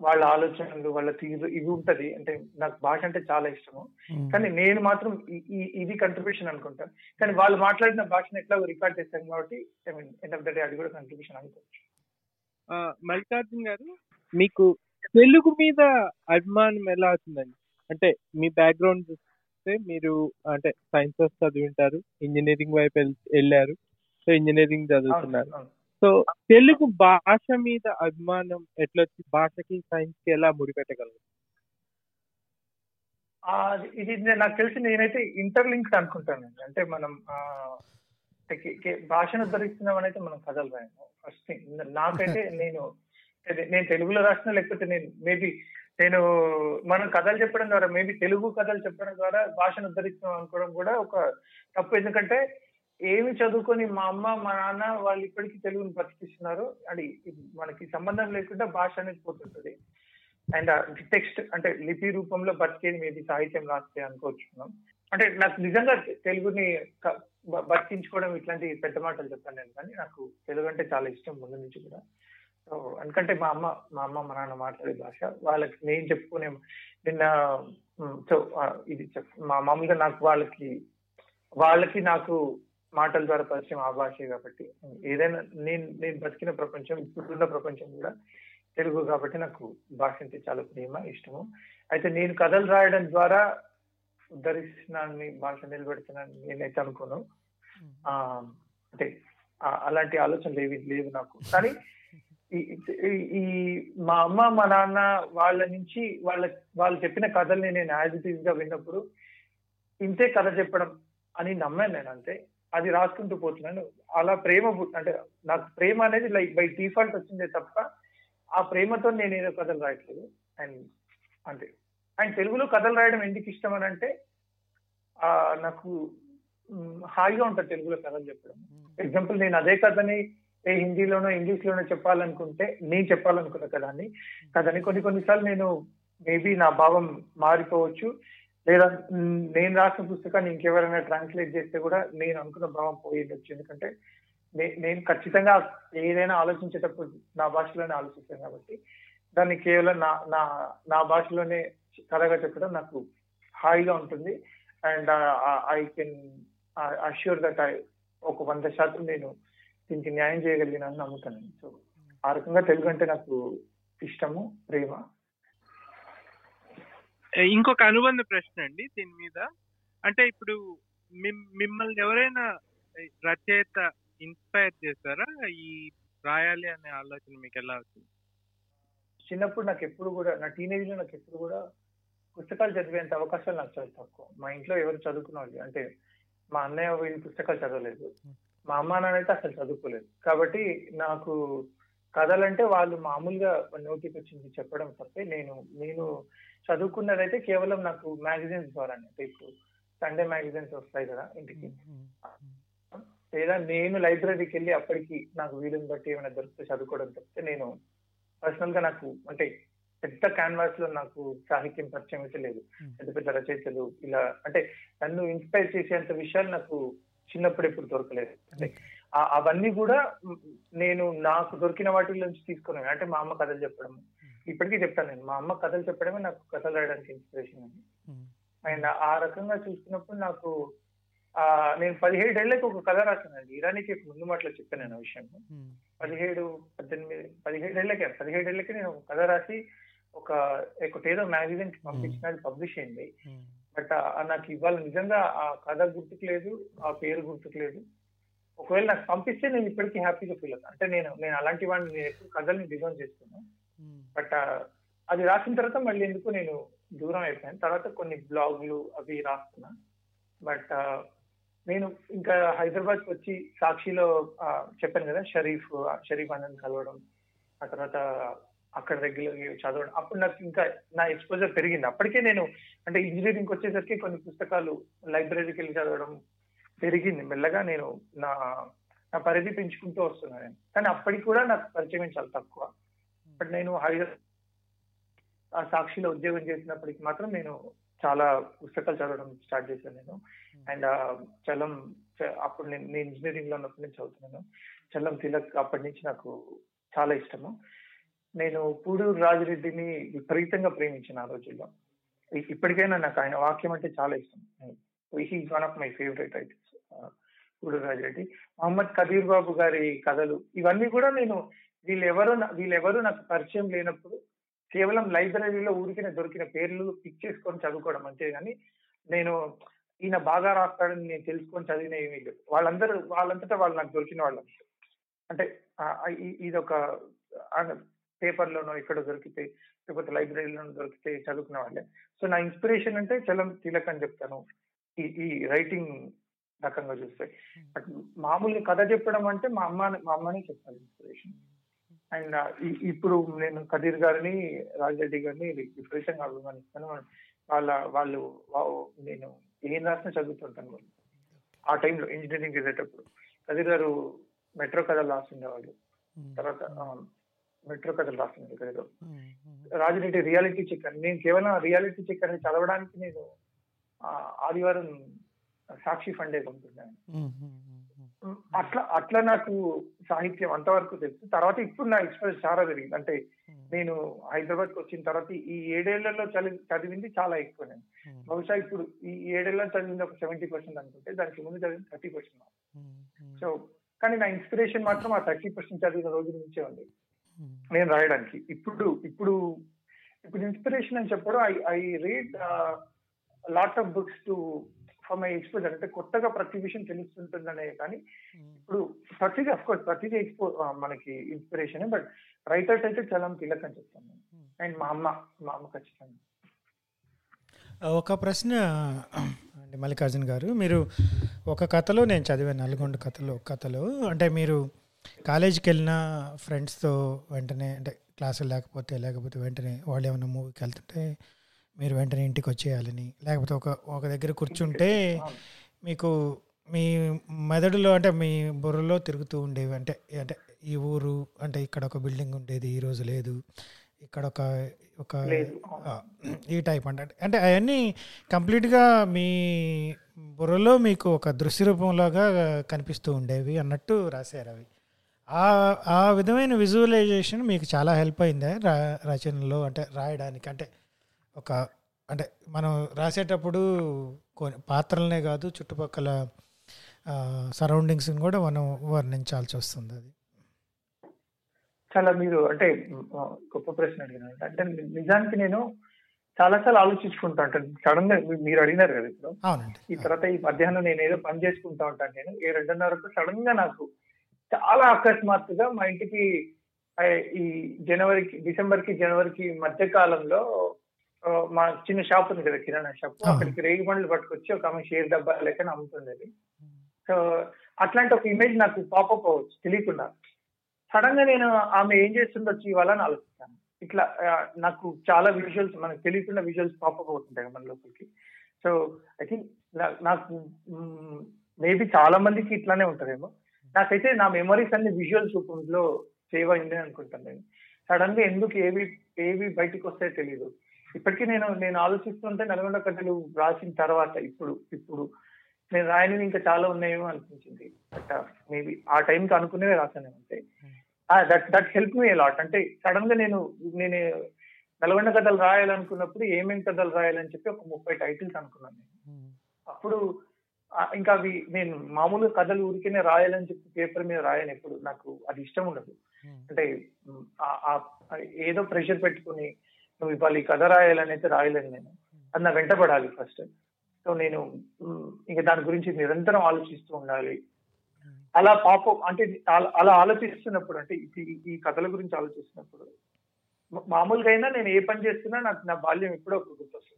వాళ్ళ ఆలోచనలు వాళ్ళ తీరు ఇవి ఉంటది. అంటే నాకు భాష అంటే చాలా ఇష్టము. కానీ నేను మాత్రం ఇది కంట్రిబ్యూషన్ అనుకుంటాను కానీ వాళ్ళు మాట్లాడిన భాషను ఎట్లా రికార్డ్ చేస్తాను కాబట్టి I mean end of the day అది కూడా కంట్రిబ్యూషన్ అనుకోవచ్చు. మల్లికార్జున్ గారు మీకు తెలుగు మీద అభిమానం ఎలా అవుతుందండి అంటే మీ బ్యాక్గ్రౌండ్ చూస్తే మీరు అంటే సైన్సెస్ చదివింటారు ఇంజనీరింగ్ వైపు వెళ్- వెళ్ళారు. సో ఇంజనీరింగ్ చదువుతున్నారు. సో తెలుగు భాష మీద అభిమానం ఎట్లా వచ్చి భాషకి సైన్స్కి ఎలా ముడిపెట్టగలరు ఆ, ఇది నే- నాకు తెలిసి నేనైతే ఇంటర్లింక్డ్ అనుకుంటానండి. అంటే మనం ఆ, అంటే కే- కే- భాషను ఉద్ధరిస్తున్నాం అయితే మనం కథలు రాయము ఫస్ట్ థింగ్. నాకైతే నేను అదే- నేను తెలుగులో రాసిన లేకపోతే నేను మేబీ నేను మనం కథలు చెప్పడం ద్వారా మేబీ తెలుగు కథలు చెప్పడం ద్వారా భాషను ఉద్ధరిస్తున్నాం అనుకోవడం కూడా ఒక తప్పు. ఎందుకంటే ఏమి చదువుకొని మా అమ్మ మా నాన్న వాళ్ళు ఇప్పటికీ తెలుగుని బతికిస్తున్నారు. అది మనకి సంబంధం లేకుండా భాష అనేది పోతుంటది. అండ్ టెక్స్ట్ అంటే లిపి రూపంలో బతికేది మేబీ సాహిత్యం రాస్తే అనుకోవచ్చున్నాం అంటే నాకు నిజంగా తెలుగుని బతికించుకోవడం ఇట్లాంటి పెద్ద మాటలు చెప్పాను నేను. కానీ నాకు తెలుగు అంటే చాలా ఇష్టం ముందు నుంచి కూడా. సో ఎందుకంటే మా అమ్మ మా అమ్మ మా నాన్న మాట్లాడే భాష. వాళ్ళకి నేను చెప్పుకునే నిన్న సో ఇది మా మామూలుగా నాకు వాళ్ళకి వాళ్ళకి నాకు మాటల ద్వారా పరిచయం ఆ భాషే కాబట్టి. ఏదైనా నేను నేను బతికిన ప్రపంచం ఇప్పుడున్న ప్రపంచం కూడా తెలుగు కాబట్టి నాకు భాష అంటే చాలా ప్రేమ ఇష్టము. అయితే నేను కథలు రాయడం ద్వారా ఉద్ధరిస్తున్నానని భాష నిలబెడుతున్నాను నేనైతే అనుకోను. ఆ, అంటే అలాంటి ఆలోచనలు ఏవి లేవు నాకు. కానీ ఈ- మా అమ్మ మా నాన్న వాళ్ళ నుంచి వాళ్ళ వాళ్ళు చెప్పిన కథల్ని నేను యాజ్ ఇట్గా విన్నప్పుడు ఇంతే కథ చెప్పడం అని నమ్మాను నేను అంతే. అది రాసుకుంటూ పోతున్నాను. అలా ప్రేమ అంటే నాకు ప్రేమ అనేది లైక్ బై డిఫాల్ట్ వచ్చిందే తప్ప ఆ ప్రేమతో నేను ఏదో కథలు రాయట్లేదు. అండ్ అంతే. అండ్ తెలుగులో కథలు రాయడం ఎందుకు ఇష్టం అని అంటే ఆ, నాకు హాయిగా ఉంటుంది తెలుగులో కథలు చెప్పడం. ఎగ్జాంపుల్ నేను అదే కథని ఏ హిందీలోనో ఇంగ్లీష్ లోనో చెప్పాలనుకుంటే నేను చెప్పాలనుకున్న కథని కథని కొన్ని కొన్నిసార్లు నేను మేబీ నా భావం మారిపోవచ్చు. లేదా నేను రాసిన పుస్తకాన్ని ఇంకెవరైనా ట్రాన్స్లేట్ చేస్తే కూడా నేను అనుకున్న భావం పోయేయచ్చు ఎందుకంటే నేను ఖచ్చితంగా ఏదైనా ఆలోచించేటప్పుడు నా భాషలోనే ఆలోచిస్తాను కాబట్టి దాన్ని కేవలం నా నా నా భాషలోనే కథగా చెప్పడం నాకు హాయిగా ఉంటుంది. And I can assure that I ఒక వంద శాతం నేను దీనికి న్యాయం చేయగలిగిన నమ్ముతాను. సో ఆ రకంగా తెలుగు అంటే నాకు ఇష్టము ప్రేమ. ఇంకొక అనుబంధ ప్రశ్న అండి దీని మీద. అంటే ఇప్పుడు మిమ్- మిమ్మల్ని ఎవరైనా రచయిత ఇన్స్పైర్ చేశారా? ఈ రాయాలి అనే ఆలోచన మీకు ఎలా వచ్చింది? చిన్నప్పుడు నాకు ఎప్పుడు కూడా నా టీనేజ్లో నాకు ఎప్పుడు కూడా పుస్తకాలు చదివేంత అవకాశాలు నాకు చాలా తక్కువ. మా ఇంట్లో ఎవరు చదువుకున్న వాళ్ళు అంటే మా అన్నయ్య వీళ్ళు పుస్తకాలు చదవలేదు. మా అమ్మ నాన్న అయితే అసలు చదువుకోలేదు. కాబట్టి నాకు కథలంటే వాళ్ళు మామూలుగా నోటికి వచ్చింది చెప్పడం తప్పే. నేను నేను చదువుకున్నదైతే కేవలం నాకు మ్యాగజైన్స్ ద్వారానే అంటే ఇప్పుడు సండే మ్యాగజైన్స్ వస్తాయి కదా ఇంటికి. లేదా నేను లైబ్రరీకి వెళ్ళి అప్పటికి నాకు వీలుని బట్టి ఏమైనా దొరికితే చదువుకోవడం తప్పితే నేను పర్సనల్గా నాకు అంటే పెద్ద క్యాన్వాస్లో నాకు సాహిత్యం పరిచయం అయితే లేదు. పెద్ద పెద్ద రచయితలు ఇలా అంటే నన్ను ఇన్స్పైర్ చేసేంత విషయాలు నాకు చిన్నప్పుడు ఎప్పుడు దొరకలేదు. అంటే అవన్నీ కూడా నేను నాకు దొరికిన వాటి నుంచి తీసుకున్నాను. అంటే మా అమ్మ కథలు చెప్పడం. ఇప్పటికీ చెప్తాను నేను. మా అమ్మ కథలు చెప్పడమే నాకు కథలు రాయడానికి ఇన్స్పిరేషన్ అని అండ్ ఆ రకంగా చూసుకున్నప్పుడు నాకు ఆ నేను పదిహేడేళ్ళకి ఒక కథ రాశానండి. ఇరానీకి ముందు మాటలో చెప్పాను నేను విషయం. పదిహేడు పద్దెనిమిది పదిహేడేళ్ళకే పదిహేడేళ్ళకి నేను ఒక కథ రాసి ఒక ఏదో మ్యాగజైన్కి పంపించిన అది పబ్లిష్ అయింది. బట్ నాకు ఇవాళ నిజంగా ఆ కథ గుర్తుకు లేదు ఆ పేరు గుర్తుకు లేదు ఒకవేళ నాకు పంపిస్తే నేను ఇప్పటికీ హ్యాపీగా ఫీల్ అవుతాను. అంటే నేను నేను అలాంటి వాడిని నేను ఎప్పుడు కథల్ని డిజైన్ చేస్తున్నాను బట్ అది రాసిన తర్వాత మళ్ళీ ఎందుకు నేను దూరం అయిపోయాను. తర్వాత కొన్ని బ్లాగులు అవి రాస్తున్నా. బట్ నేను ఇంకా హైదరాబాద్ వచ్చి సాక్షిలో చెప్పాను కదా షరీఫ్ షరీఫ్ అన్నని కలవడం ఆ తర్వాత అక్కడ రెగ్యులర్ చదవడం. అప్పుడు నాకు ఇంకా నా ఎక్స్పోజర్ పెరిగింది. అప్పటికే నేను అంటే ఇంజనీరింగ్ వచ్చేసరికి కొన్ని పుస్తకాలు లైబ్రరీకి వెళ్ళి చదవడం పెరిగింది. మెల్లగా నేను నా నా పరిధి పెంచుకుంటూ వస్తున్నాను నేను. కానీ అప్పటికి కూడా నాకు పరిచయం చాలా తక్కువ. బట్ నేను హైదరాబాద్ ఆ సాక్షిలో ఉద్యోగం చేసినప్పటికి మాత్రం నేను చాలా పుస్తకాలు చదవడం స్టార్ట్ చేశాను నేను. అండ్ చలం అప్పుడు నేను నేను ఇంజనీరింగ్లో ఉన్నప్పుడు నేను చదువుతున్నాను. చలం తిలక్ అప్పటి నుంచి నాకు చాలా ఇష్టము. నేను పూడూరు రాజిరెడ్డిని విపరీతంగా ప్రేమించిన ఆ రోజుల్లో. ఇప్పటికైనా నాకు ఆయన వాక్యం అంటే చాలా ఇష్టం. He's one of my favourite writers Puduru Rajireddy. Mohammed Kabir Babu గారి కథలు ఇవన్నీ కూడా నేను వీళ్ళెవరు నా- వీళ్ళెవరూ నాకు పరిచయం లేనప్పుడు కేవలం లైబ్రరీలో ఊరికిన దొరికిన పేర్లు పిక్ చేసుకొని చదువుకోవడం అంతే కానీ నేను ఈయన బాగా రాస్తాడని నేను తెలుసుకొని చదివిన ఏమీ లేదు. వాళ్ళందరూ వాళ్ళంతటా వాళ్ళు నాకు దొరికిన వాళ్ళు అంటే ఇదొక ఇది ఒక పేపర్లోనో ఇక్కడ దొరికితే లేకపోతే లైబ్రరీలోనో దొరికితే చదువుకునే వాళ్ళే. సో నా ఇన్స్పిరేషన్ అంటే చలం తిలక్ అని చెప్తాను. ఈ ఈ రైటింగ్ రకంగా చూస్తే. బట్ మామూలుగా కథ చెప్పడం అంటే మా అమ్మ మా అమ్మనే చెప్తాను ఇన్స్పిరేషన్. అండ్ ఇప్పుడు నేను కదీర్ గారిని రాజిరెడ్డి గారిని విపరీతంగా అభిమానిస్తాను. వాళ్ళ వాళ్ళు నేను ఏం రాసినా చదువుతుంటాను వాళ్ళు. ఆ టైంలో ఇంజనీరింగ్ చేసేటప్పుడు. కదీర్ గారు మెట్రో కథలు రాస్తుండేవాళ్ళు తర్వాత మెట్రో కథలు రాస్తుండే కదీర్ గారు. రాజిరెడ్డి రియాలిటీ చెక్ అని. నేను కేవలం రియాలిటీ చెక్ అని చదవడానికి నేను ఆదివారం సాక్షి ఫండే కొంటున్నాను అట్లా అట్లా నాకు సాహిత్యం అంతవరకు తెలుసు. తర్వాత ఇప్పుడు నా ఎక్స్పీరియన్స్ చాలా పెరిగింది. అంటే నేను హైదరాబాద్కి వచ్చిన తర్వాత ఈ ఏడేళ్ళలో చదివి చదివింది చాలా ఎక్కువ నేను. బహుశా ఇప్పుడు ఈ ఏడేళ్ళలో చదివింది ఒక సెవెంటీ పర్సెంట్ అనుకుంటే దానికి ముందు చదివింది థర్టీ పర్సెంట్. సో కానీ నా ఇన్స్పిరేషన్ మాత్రం ఆ థర్టీ పర్సెంట్ చదివిన రోజుల నుంచే ఉంది. నేను రాయడానికి. ఇప్పుడు ఇప్పుడు ఇప్పుడు ఇన్స్పిరేషన్ అని చెప్పడం I I read lot of books to for my exposure అంటే కొత్తగా ప్రతి విషయం తెలుస్తుంటుందనే కానీ ఇప్పుడు ప్రతిదీ అఫ్ కోర్స్ ప్రతిదీ ఎక్స్పో మనకి ఇన్స్పిరేషన్ బట్ రైటర్స్ అయితే చాలా కీలక అని చెప్తాను అండ్ మా అమ్మ మా అమ్మ ఖచ్చితంగా. ఒక ప్రశ్న మల్లికార్జున్ గారు. మీరు ఒక కథలో నేను చదివాను నల్గొండ కథలో కథలో. అంటే మీరు కాలేజీకి వెళ్ళిన ఫ్రెండ్స్తో వెంటనే అంటే క్లాసులు లేకపోతే లేకపోతే వెంటనే వాళ్ళు ఏమైనా మూవీకి వెళ్తుంటే మీరు వెంటనే ఇంటికి వచ్చేయాలని లేకపోతే ఒక ఒక దగ్గర కూర్చుంటే మీకు మీ మెదడులో అంటే మీ బుర్రలో తిరుగుతూ ఉండేవి. అంటే అంటే ఈ ఊరు అంటే ఇక్కడ ఒక బిల్డింగ్ ఉండేది ఈ రోజు లేదు. ఇక్కడ ఒక ఒక ఈ టైప్ అంటే. అంటే అవన్నీ కంప్లీట్గా మీ బుర్రలో మీకు ఒక దృశ్య రూపంలాగా కనిపిస్తూ ఉండేవి అన్నట్టు రాశారు అవి. ఆ ఆ విధమైన విజువలైజేషన్ మీకు చాలా హెల్ప్ అయిందా? రా రచనలో అంటే రాయడానికి అంటే ఒక అంటే మనం రాసేటప్పుడు కొన్ని పాత్రలనే కాదు చుట్టుపక్కల సరౌండింగ్స్ని కూడా మనం వర్ణించాల్సి వస్తుంది అది. చాలా మీరు అంటే గొప్ప ప్రశ్న అడిగినారు అంటే నిజానికి నేను చాలా సార్లు ఆలోచించుకుంటా ఉంటాను సడన్గా మీరు అడిగినారు కదా ఇప్పుడు. అవునండి. ఈ తర్వాత ఈ మధ్యాహ్నం నేను ఏదో పని చేసుకుంటా ఉంటాను నేను. ఈ రెండున్నరకు సడన్గా నాకు చాలా అకస్మాత్తుగా మా ఇంటికి ఈ జనవరికి డిసెంబర్కి జనవరికి మధ్య కాలంలో మా చిన్న షాప్ ఉంది కదా కిరాణా షాప్. అక్కడికి రేగి బండ్లు పట్టుకొచ్చి ఒక ఆమె షేర్ డబ్బా లెక్కన అమ్ముతుంది అది సో అట్లాంటి ఒక ఇమేజ్ నాకు పాపప్ అవ్వచ్చు తెలియకుండా. సడన్గా నేను ఆమె ఏం చేస్తుండొచ్చు ఇవాళ అని ఆలోచిస్తాను. ఇట్లా నాకు చాలా విజువల్స్ మనకు తెలియకుండా విజువల్స్ పాపప్ అవుతుంటాయి మన లోపలికి. సో ఐ థింక్ నాకు మేబీ చాలా మందికి ఇట్లానే ఉంటదేమో. నాకైతే నా మెమరీస్ అన్ని విజువల్స్ రూపంలో సేవ్ అయింది అనుకుంటాను నేను. సడన్గా ఎందుకు ఏవి ఏవి బయటకు వస్తాయో తెలియదు ఇప్పటికీ నేను నేను ఆలోచిస్తుంటే నల్గొండ కథలు రాసిన తర్వాత ఇప్పుడు ఇప్పుడు నేను రాయనివి ఇంకా చాలా ఉన్నాయేమో అనిపించింది. బట్ మేబీ ఆ టైంకి అనుకునేవి రాశాను అంతే. That that help me lot అంటే సడన్గా నేను నేను నల్గొండ కథలు రాయాలనుకున్నప్పుడు ఏమేం కథలు రాయాలని చెప్పి ఒక ముప్పై టైటిల్స్ అనుకున్నాను నేను. అప్పుడు ఆ, ఇంకా అవి నేను మామూలుగా కథలు ఊరికేనే రాయాలని చెప్పి పేపర్ మీద రాయను ఎప్పుడు. నాకు అది ఇష్టం ఉండదు. అంటే ఏదో ప్రెషర్ పెట్టుకుని నువ్వు ఇవాళ ఈ కథ రాయాలని అయితే రాయలేను నేను. అది నా వెంటబడాలి ఫస్ట్. సో నేను ఇంకా దాని గురించి నిరంతరం ఆలోచిస్తూ ఉండాలి. అలా పాప అంటే అలా- ఆలోచిస్తున్నప్పుడు అంటే ఈ- కథల గురించి ఆలోచిస్తున్నప్పుడు మామూలుగా అయినా నేను ఏ పని చేస్తున్నా నాకు నా బాల్యం ఎప్పుడో ఒక గుర్తొస్తుంటది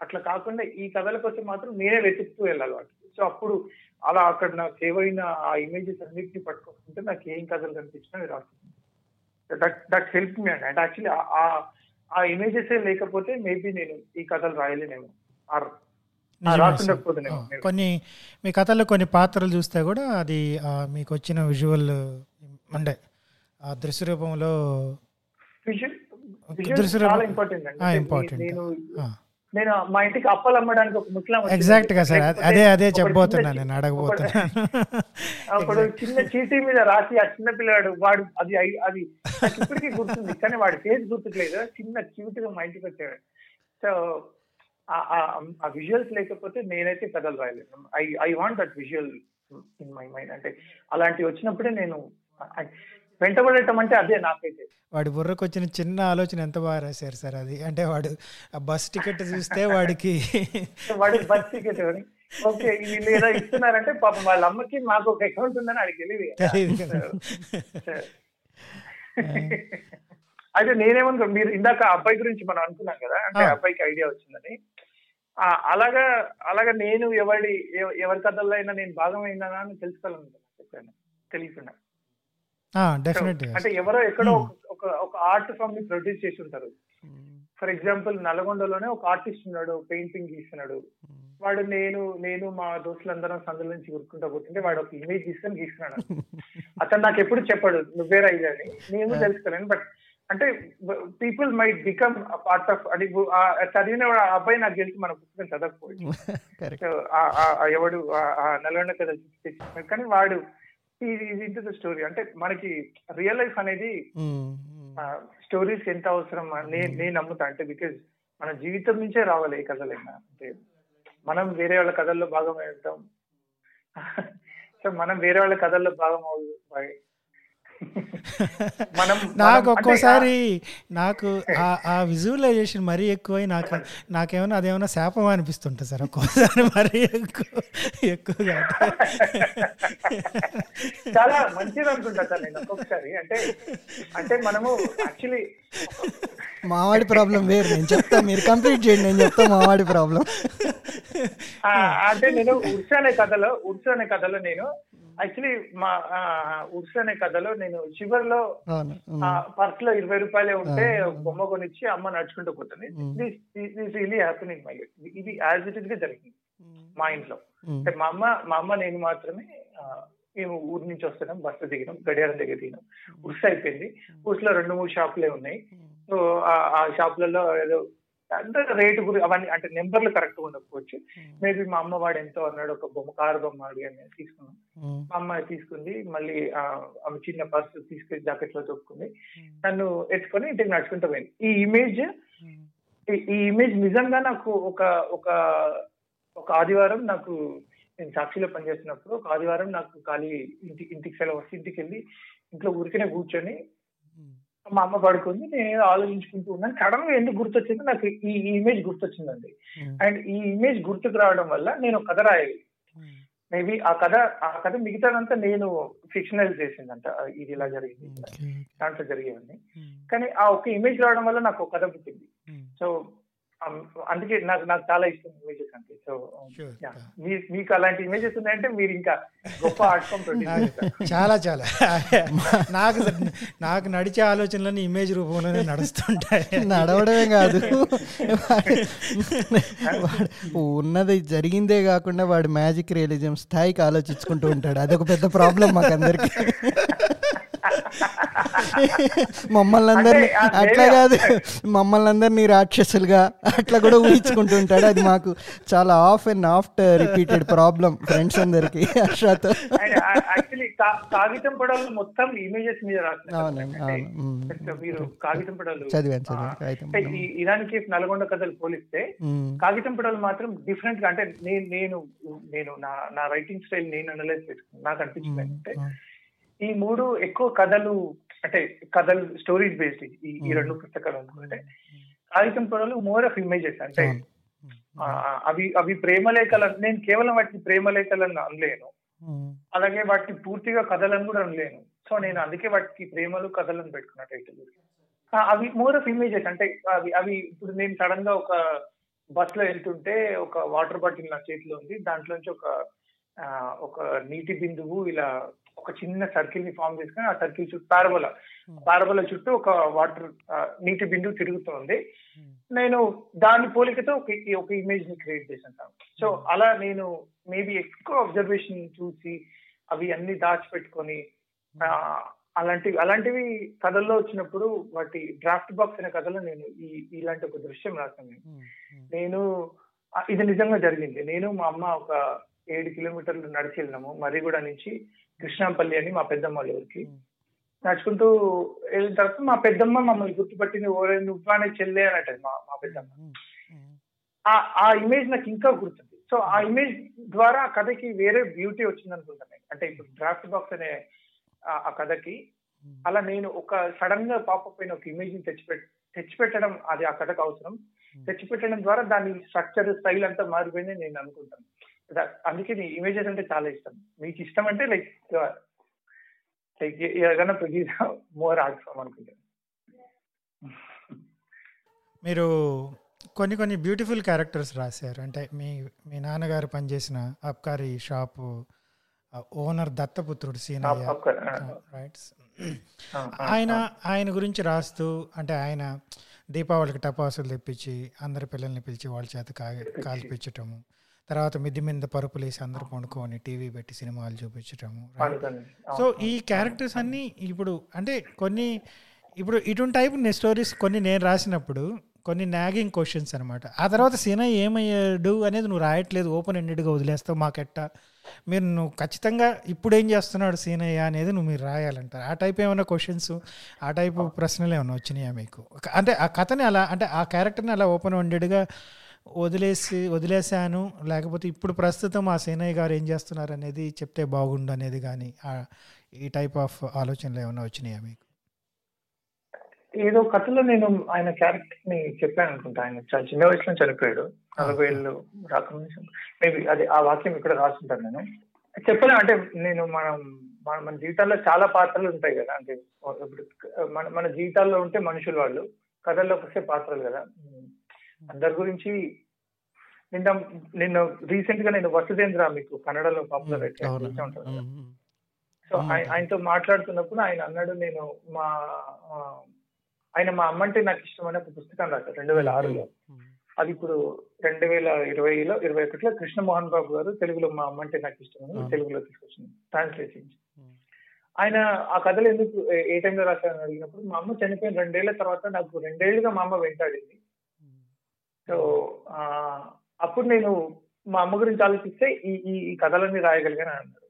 అట్లా కాకుండా ఈ కథల కోసం మాత్రం నేనే వెతుకుతూ వెళ్ళాలి వాటికి సో అప్పుడు అలా అక్కడ నాకు సేవ్ అయిన ఆ ఇమేజెస్ అన్నిటిని పట్టుకుంటే నాకు ఏం కథలు కనిపించినా అవి రాస్తుంది దట్ దట్ హెల్ప్ మీ అండి యాక్చువల్లీ ఆ ఇమేజెస్ లేకపోతే మేబీ నేను ఈ కథలు రాయలేనేమో ఆర్. ఆ, కొన్ని మీ కథల్లో కొన్ని పాత్రలు చూస్తే కూడా అది ఆ, మీకు వచ్చిన విజువల్ అంటే ఆ దృశ్య రూపంలో ఇంపార్టెంట్ ఆ. నేను ఆ. నేను మా ఇంటికి అప్పాలు అమ్మడానికి ఒక ముస్లాం. ఎగ్జాక్ట్గా సార్. అదే అదే ఒకడు చెప్పబోతున్నా చిన్న- నేను అడగబోతున్నాను ఒకడు చిన్న చీటీ మీద రాసి ఆ చిన్న పిల్లాడు వాడు అది అది ఇప్పటికీ గుర్తుంది కానీ వాడి ఫేస్ గుర్తులేదు చిన్న క్యూట్గా మా ఇంటికి వచ్చాడు. సో ఆ విజువల్స్ లేకపోతే నేనైతే కథలు రాయలేను. I I want that visual in my mind అంటే అలాంటివి వచ్చినప్పుడే నేను వెంటబడటం అంటే అదే నాకైతే. వాడి బుర్రకు వచ్చిన చిన్న ఆలోచన ఎంత బాగా రాశారు సార్ అది? అంటే వాడు ఆ బస్ టికెట్ చూస్తే వాడికి వాడికి బస్ టికెట్ ఓకే వీళ్ళు ఏదో ఇస్తున్నారంటే పాపం వాళ్ళ అమ్మకి మాకు ఒక అకౌంట్ ఉందని అడిగి తెలియదు. అయితే నేనేమనుకో మీరు ఇందాక అబ్బాయి గురించి మనం అనుకున్నాం కదా అంటే అబ్బాయికి ఐడియా వచ్చిందని. అలాగా అలాగా నేను ఎవరి ఎవ- ఎవరి కథల్లో అయినా నేను భాగమైనా అని తెలుసుకోవాలనుకున్నాను చెప్పాను. తెలియకుండా. అంటే ఎవరో ఎక్కడో ఒక- ఒక ఒక ఆర్ట్ ఫామ్ని ప్రొడ్యూస్ చేసి ఉంటారు ఫర్ ఎగ్జాంపుల్ నల్గొండలోనే ఒక ఆర్టిస్ట్ ఉన్నాడు పెయింటింగ్ గీస్తున్నాడు వాడు నేను నేను మా దోస్తులందరం సందుల నుంచి ఉరుకుంటా పోతుంటే వాడు ఒక ఇమేజ్ తీసుకొని గీస్తున్నాడు. అతను నాకు ఎప్పుడు చెప్పాడు నువ్వే రైజ్ అని. నేను తెలుసుకోలేను బట్ అంటే people might become part of అది చదివిన అబ్బాయి నాకు తెలిసి మన పుస్తకం చదవకపోయి. కరెక్ట్ సో ఆ- ఆ- ఆ ఎవడు నల్గొండ తెచ్చినాడు కానీ వాడు ఇది ద స్టోరీ అంటే మనకి రియల్ లైఫ్ అనేది స్టోరీస్ ఎంత అవసరం నేను నేను నమ్ముతా. అంటే బికాజ్ మన జీవితం నుంచే రావాలి ఏ కథలైనా అంటే మనం వేరే వాళ్ళ కథల్లో భాగం అవుతాం సో మనం వేరే వాళ్ళ కథల్లో భాగం అవుతాం మనం నాకు ఒక్కోసారి నాకు ఆ ఆ విజువలైజేషన్ మరీ ఎక్కువై నాకు నాకేమైనా అదేమైనా శాపం అనిపిస్తుంటుంది సార్ ఒక్కోసారి మరీ ఎక్కువ ఎక్కువగా చాలా మంచిది అనుకుంటా సార్ నేను ఒక్కొక్కసారి. అంటే అంటే మనము యాక్చువల్లీ మావాడి ప్రాబ్లం వేరు. నేను చెప్తా మీరు కంప్లీట్ చేయండి. నేను చెప్తా మావాడి ప్రాబ్లం. అంటే నేను ఉర్స్ అనే కథలో ఉర్స్ అనే కథలో నేను యాక్చువల్లీ మా ఉర్స్ అనే కథలో నేను చివరిలో పర్స్లో ఇరవై రూపాయలే ఉంటే బొమ్మ కొనిచ్చి అమ్మ నడుచుకుంటూ పోతుంది. దిస్ రియలీ హ్యాపెనింగ్ మై ఇది యాజ్ ఇట్ ఇస్గా జరిగింది మా ఇంట్లో. మా అమ్మ మా అమ్మ నేను మాత్రమే మేము ఊరి నుంచి వస్తున్నాం బస్సు దిగినాం గడియారం దగ్గర దిగినాం. ఉర్స్ అయిపోయింది. ఉర్స్లో రెండు మూడు షాపులే ఉన్నాయి. సో ఆ షాపులలో ఏదో అంటే రేటు గురి అవన్నీ అంటే నెంబర్లు కరెక్ట్ ఉండకపోవచ్చు. మేబీ మా అమ్మ వాడు ఎంతో అన్నాడు ఒక బొమ్మ కారు బొమ్మ అడిగాను నేను తీసుకున్నాం ఉమ్, మా అమ్మ తీసుకుంది మళ్ళీ ఆమె చిన్న పర్సు తీసుకెళ్ళి జాకెట్లో తొక్కుకుంది నన్ను ఎత్తుకొని ఇంటికి నడుచుకుంటూ పోయింది. ఈ ఇమేజ్ ఈ- ఈ ఇమేజ్ నిజంగా నాకు ఒక ఒక ఒక ఆదివారం నాకు నేను సాక్షిలో పనిచేస్తున్నప్పుడు ఒక ఆదివారం నాకు ఖాళీ ఇంటి ఇంటికి సెలవు వస్తే ఇంటికి వెళ్ళి ఇంట్లో ఊరికనే కూర్చొని మా అమ్మ పడుకుంది నేను ఏదో ఆలోచించుకుంటూ ఉన్నాను. సడన్గా ఎందుకు గుర్తొచ్చింది? నాకు ఈ ఇమేజ్ గుర్తొచ్చిందండి. ఉమ్, అండ్ ఈ ఇమేజ్ గుర్తుకు రావడం వల్ల నేను ఒక కథ రాయాలి. మేబీ ఆ కథ ఆ కథ మిగతాదంతా నేను ఫిక్షనైజ్ చేసిందంట. ఇది ఇలా జరిగింది. ఓకే, దాంట్లో జరిగేవన్నీ. కానీ ఆ ఒక ఇమేజ్ రావడం వల్ల నాకు ఒక కథ పుట్టింది. సో అందుకే నాకు నాకు చాలా ఇష్టం ఇమేజెస్ అంటే. So Sure. మీకు అలాంటి ఇమేజెస్ ఉన్నాయంటే మీరు ఇంకా గొప్ప నాకు చాలా చాలా. నాకు నాకు నడిచే ఆలోచనలన్నీ ఇమేజ్ రూపంలోనే నడుస్తుంటాయి. నడవడమే కాదు. వాడు ఉన్నది జరిగిందే కాకుండా వాడు మ్యాజిక్ రియలిజం స్థాయికి ఆలోచించుకుంటూ ఉంటాడు. అదొక పెద్ద ప్రాబ్లం మాకు అందరికి మమ్మల్ని అందరినీ అట్లా కాదు. మమ్మల్ని అందరినీ రాక్షసులుగా అట్లా కూడా ఊహించుకుంటూ ఉంటాడు. అది మాకు చాలా off and after repeated problem friends అందరికి హర్షతో. యాక్చువల్లీ కాగితం పడవలు మొత్తం ఇమేజెస్ మీద ఉమ్. మీరు కాగితం పడవలు చదివాను చదివాను ఇరాన్ కేఫ్ నల్గొండ కథలు పోలిస్తే. కాగితం పడవలు మాత్రం డిఫరెంట్గా అంటే నేను నేను నేను నా నా రైటింగ్ స్టైల్ నేను అనలైజ్ చేసుకున్నాను. నాకు అనిపించింది అంటే ఈ మూడు ఎక్కువ కథలు అంటే కథలు స్టోరీస్ బేస్డ్ ఈ ఈ రెండు పుస్తకాలు అనుకుంటే కాగితం పడవలు మోర్ ఆఫ్ ఇమేజెస్ అంటే అవి అవి ప్రేమలేఖలు నేను కేవలం వాటిని ప్రేమలేఖలను అనలేను. అలాగే వాటిని పూర్తిగా కథలను కూడా అనలేను. సో నేను అందుకే వాటికి ప్రేమలు కథలను పెట్టుకున్నా టైటిల్. అవి మోర్ ఆఫ్ ఇమేజెస్ అంటే అవి అవి ఇప్పుడు నేను సడన్గా ఒక బస్లో వెళ్తుంటే ఒక వాటర్ బాటిల్ నా చేతిలో ఉంది దాంట్లోంచి ఒక ఒక నీటి బిందువు ఇలా ఒక చిన్న సర్కిల్ని ఫామ్ చేసుకుని ఆ సర్కిల్ చుట్టూ పారబోల పారబోల చుట్టూ ఒక వాటర్ నీటి బిందువు తిరుగుతుంది. నేను దాని పోలికతో ఒక ఒక ఇమేజ్ని క్రియేట్ చేశాను సో అలా నేను మేబీ ఎక్కువ అబ్జర్వేషన్ చూసి అవి అన్ని దాచిపెట్టుకొని అలాంటివి అలాంటివి కథల్లో వచ్చినప్పుడు వాటి డ్రాఫ్ట్ బాక్స్ అనే కథలో నేను ఈ ఇలాంటి ఒక దృశ్యం రాశాను. నేను. ఇది నిజంగా జరిగింది. నేను మా అమ్మ ఒక ఏడు కిలోమీటర్లు నడిచి వెళ్ళినాము. మర్రిగూడ నుంచి కృష్ణాంపల్లి అని మా పెద్దమ్మ వాళ్ళ ఊరికి. నడుచుకుంటూ వెళ్ళిన తర్వాత మా పెద్దమ్మ మమ్మల్ని గుర్తుపట్టింది ఓరే నువ్వానే చెల్లె అని మా మా పెద్దమ్మ. ఆ ఆ ఇమేజ్ నాకు ఇంకా గుర్తుంది. సో ఆ ఇమేజ్ ద్వారా ఆ కథకి వేరే బ్యూటీ వచ్చింది అనుకుంటాను నేను. అంటే ఇప్పుడు డ్రాఫ్ట్ బాక్స్ అనే ఆ- కథకి అలా నేను ఒక సడన్గా పాపప్ అయిన ఒక ఇమేజ్ని తెచ్చిపెట్ తెచ్చిపెట్టడం అది ఆ కథకు అవసరం. తెచ్చిపెట్టడం ద్వారా దాని స్ట్రక్చర్ స్టైల్ అంతా మారిపోయింది నేను అనుకుంటాను. అందుకే ఇమేజెస్ అంటే చాలా ఇష్టం. మీకు ఇష్టం అంటే లైక్ లైక్ ఏదైనా ప్రొడ్యూస్ మోర్ ఆర్ట్ ఫామ్ అనుకుంటాను మీరు కొన్ని కొన్ని బ్యూటిఫుల్ క్యారెక్టర్స్ రాశారు. అంటే మీ మీ నాన్నగారు పనిచేసిన అబ్కారీ షాపు ఓనర్ దత్తపుత్రుడు సీనయ్య. రైట్ ఆయన ఆయన గురించి రాస్తూ అంటే ఆయన దీపావళికి టపాసులు తెప్పించి అందరి పిల్లల్ని పిలిచి వాళ్ళ చేత కా కాల్పించటము. తర్వాత మిద్ది మీద పరుపులు వేసి అందరూ పండుకొని టీవీ పెట్టి సినిమాలు చూపించటము. సో ఈ క్యారెక్టర్స్ అన్ని ఇప్పుడు అంటే కొన్ని ఇప్పుడు ఇటువంటి టైప్ స్టోరీస్ కొన్ని నేను రాసినప్పుడు కొన్ని నాగింగ్ క్వశ్చన్స్ అనమాట ఆ తర్వాత సీనయ్య ఏమయ్యాడు అనేది నువ్వు రాయట్లేదు ఓపెన్ ఎండెడ్గా వదిలేస్తావు మాకెట్ట? మీరు నువ్వు ఖచ్చితంగా ఇప్పుడు ఏం చేస్తున్నాడు సీనయ్య అనేది నువ్వు మీరు రాయాలంటారు. ఆ టైప్ ఏమైనా క్వశ్చన్స్ ఆ టైప్ ప్రశ్నలు ఏమైనా వచ్చినాయా మీకు? అంటే ఆ కథని అలా అంటే ఆ క్యారెక్టర్ని అలా ఓపెన్ ఎండెడ్గా వదిలేసి వదిలేశాను. లేకపోతే ఇప్పుడు ప్రస్తుతం ఆ సీనయ్య గారు ఏం చేస్తున్నారు అనేది చెప్తే బాగుండు అనేది కానీ ఈ టైప్ ఆఫ్ ఆలోచనలు ఏమైనా వచ్చినాయా మీకు? ఏదో కథలో నేను ఆయన క్యారెక్టర్ని చెప్పాను అనుకుంటా. ఆయన చాలా చిన్న వయసులో చనిపోయాడు. నలభై ఏళ్ళు రాకముందు మేబీ అది ఆ వాక్యం ఇక్కడ రాస్తుంటాను నేను. చెప్పలేం అంటే నేను మనం మన మన జీవితాల్లో చాలా పాత్రలు ఉంటాయి కదా. అంటే ఇప్పుడు మన మన జీవితాల్లో ఉంటే మనుషులు వాళ్ళు. కథల్లోకి వస్తే పాత్రలు కదా. అందరి గురించి నిన్న నిన్న రీసెంట్గా నేను వసుదేంద్ర మీకు కన్నడలో పాపులర్. ఉమ్. సో ఆయ- ఆయనతో మాట్లాడుతున్నప్పుడు ఆయన అన్నాడు నేను మా ఆయన మా అమ్మంటే నాకు ఇష్టం అనే ఒక పుస్తకం రాశారు రెండు వేల ఆరులో అది ఇప్పుడు రెండు వేల ఇరవైలో ఇరవై ఒకటిలో కృష్ణమోహన్ బాబు గారు తెలుగులో మా అమ్మంటే నాకు ఇష్టం. తెలుగులో తీసుకొచ్చింది ట్రాన్స్లేట్ చేయించి. ఆయన ఆ కథలు ఎందుకు ఏ- ఏ టైంలో రాశారని అడిగినప్పుడు మా అమ్మ చనిపోయిన రెండేళ్ళ తర్వాత నాకు రెండేళ్ళుగా మా అమ్మ వెంటాడింది. సో అప్పుడు నేను మా అమ్మ గురించి ఆలోచిస్తే ఈ ఈ కథలన్నీ రాయగలిగాను అని అన్నారు.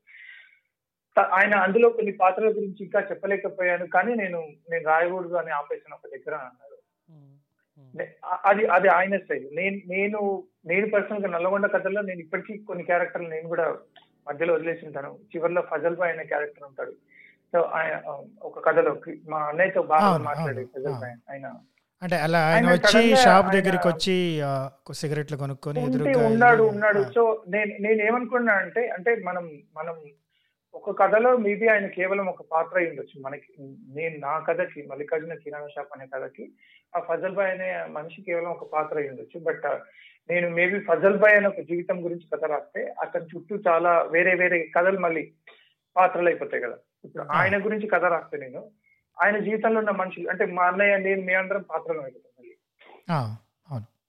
ఆయన అందులో కొన్ని పాత్రల గురించి ఇంకా చెప్పలేకపోయాను కానీ నేను నేను రాయకూడదు అని ఆపేసాను ఒక దగ్గర అని అన్నారు. అది అది ఆయన స్టైల్. నేను నేను నేను పర్సనల్గా నల్లగొండ కథల్లో నేను ఇప్పటికీ కొన్ని క్యారెక్టర్లు నేను కూడా మధ్యలో వదిలేసి ఉంటాను చివరిలో ఫజల్ బాయ్ అనే క్యారెక్టర్ ఉంటాడు. సో ఆయన ఒక కథలో మా అన్నయ్యతో బాగా మాట్లాడే ఫజల్. బాయ్ ఆయన. అంటే అలా ఆయన వచ్చి షాప్ దగ్గరికి వచ్చి సిగరెట్లు కొనుక్కొని ఎదురుగా ఉన్నాడు ఉన్నాడు. సో నేను నేను ఏమనుకున్నా అంటే అంటే మనం మనం ఒక కథలో మేబీ ఆయన కేవలం ఒక పాత్ర అయి ఉండొచ్చు. మనకి నేను నా కథకి మల్లికార్జున కిరాణా షాప్ అనే కథకి ఆ ఫజల్ బాయ్ అనే మనిషి కేవలం ఒక పాత్ర అయి ఉండొచ్చు. బట్ నేను మేబీ ఫజల్ బాయ్ అనే ఒక జీవితం గురించి కథ రాస్తే అతని చుట్టూ చాలా వేరే వేరే కథలు మళ్ళీ పాత్రలు అయిపోతాయి కదా. ఇప్పుడు ఆయన గురించి కథ రాస్తే నేను ఆయన జీవితంలో ఉన్న మనుషులు అంటే మా అన్నయ్య నేను మీ అందరం పాత్రలు అయిపోతాం మళ్ళీ.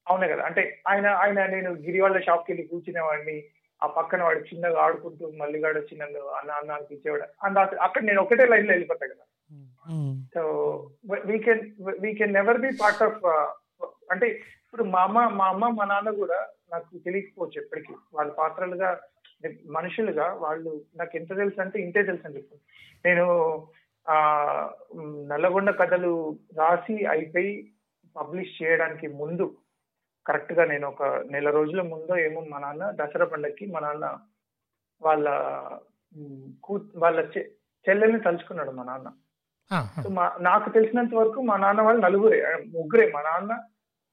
అవును. కదా. అంటే ఆయన ఆయన నేను గిరి వాళ్ళ షాప్కి వెళ్ళి కూర్చునేవాడిని. ఆ పక్కన వాడు చిన్నగా ఆడుకుంటూ మళ్ళీ వచ్చి నన్ను అన్న అన్న అనిపించేవాడు. అండ్ అక్కడ- నేను ఒకటే లైన్లో వెళ్ళిపోతా కదా. So we can we can never be part of అంటే ఇప్పుడు మా అమ్మ మా అమ్మ మా నాన్న కూడా నాకు తెలియకపోవచ్చు ఎప్పటికీ. వాళ్ళ పాత్రలుగా మనుషులుగా వాళ్ళు నాకు ఎంత తెలుసు అంటే ఇంతే తెలుసు అని చెప్పు నేను ఆ నల్లగొండ కథలు రాసి అయిపోయి పబ్లిష్ చేయడానికి ముందు కరెక్ట్గా నేను ఒక నెల రోజుల ముందు ఏమో మా నాన్న దసరా పండగకి మా నాన్న వాళ్ళ కూ వాళ్ళ చెల్లెల్ని తలుచుకున్నాడు మా నాన్న. సో మా నాకు తెలిసినంత వరకు మా నాన్న వాళ్ళు నలుగురే ముగ్గురే మా నాన్న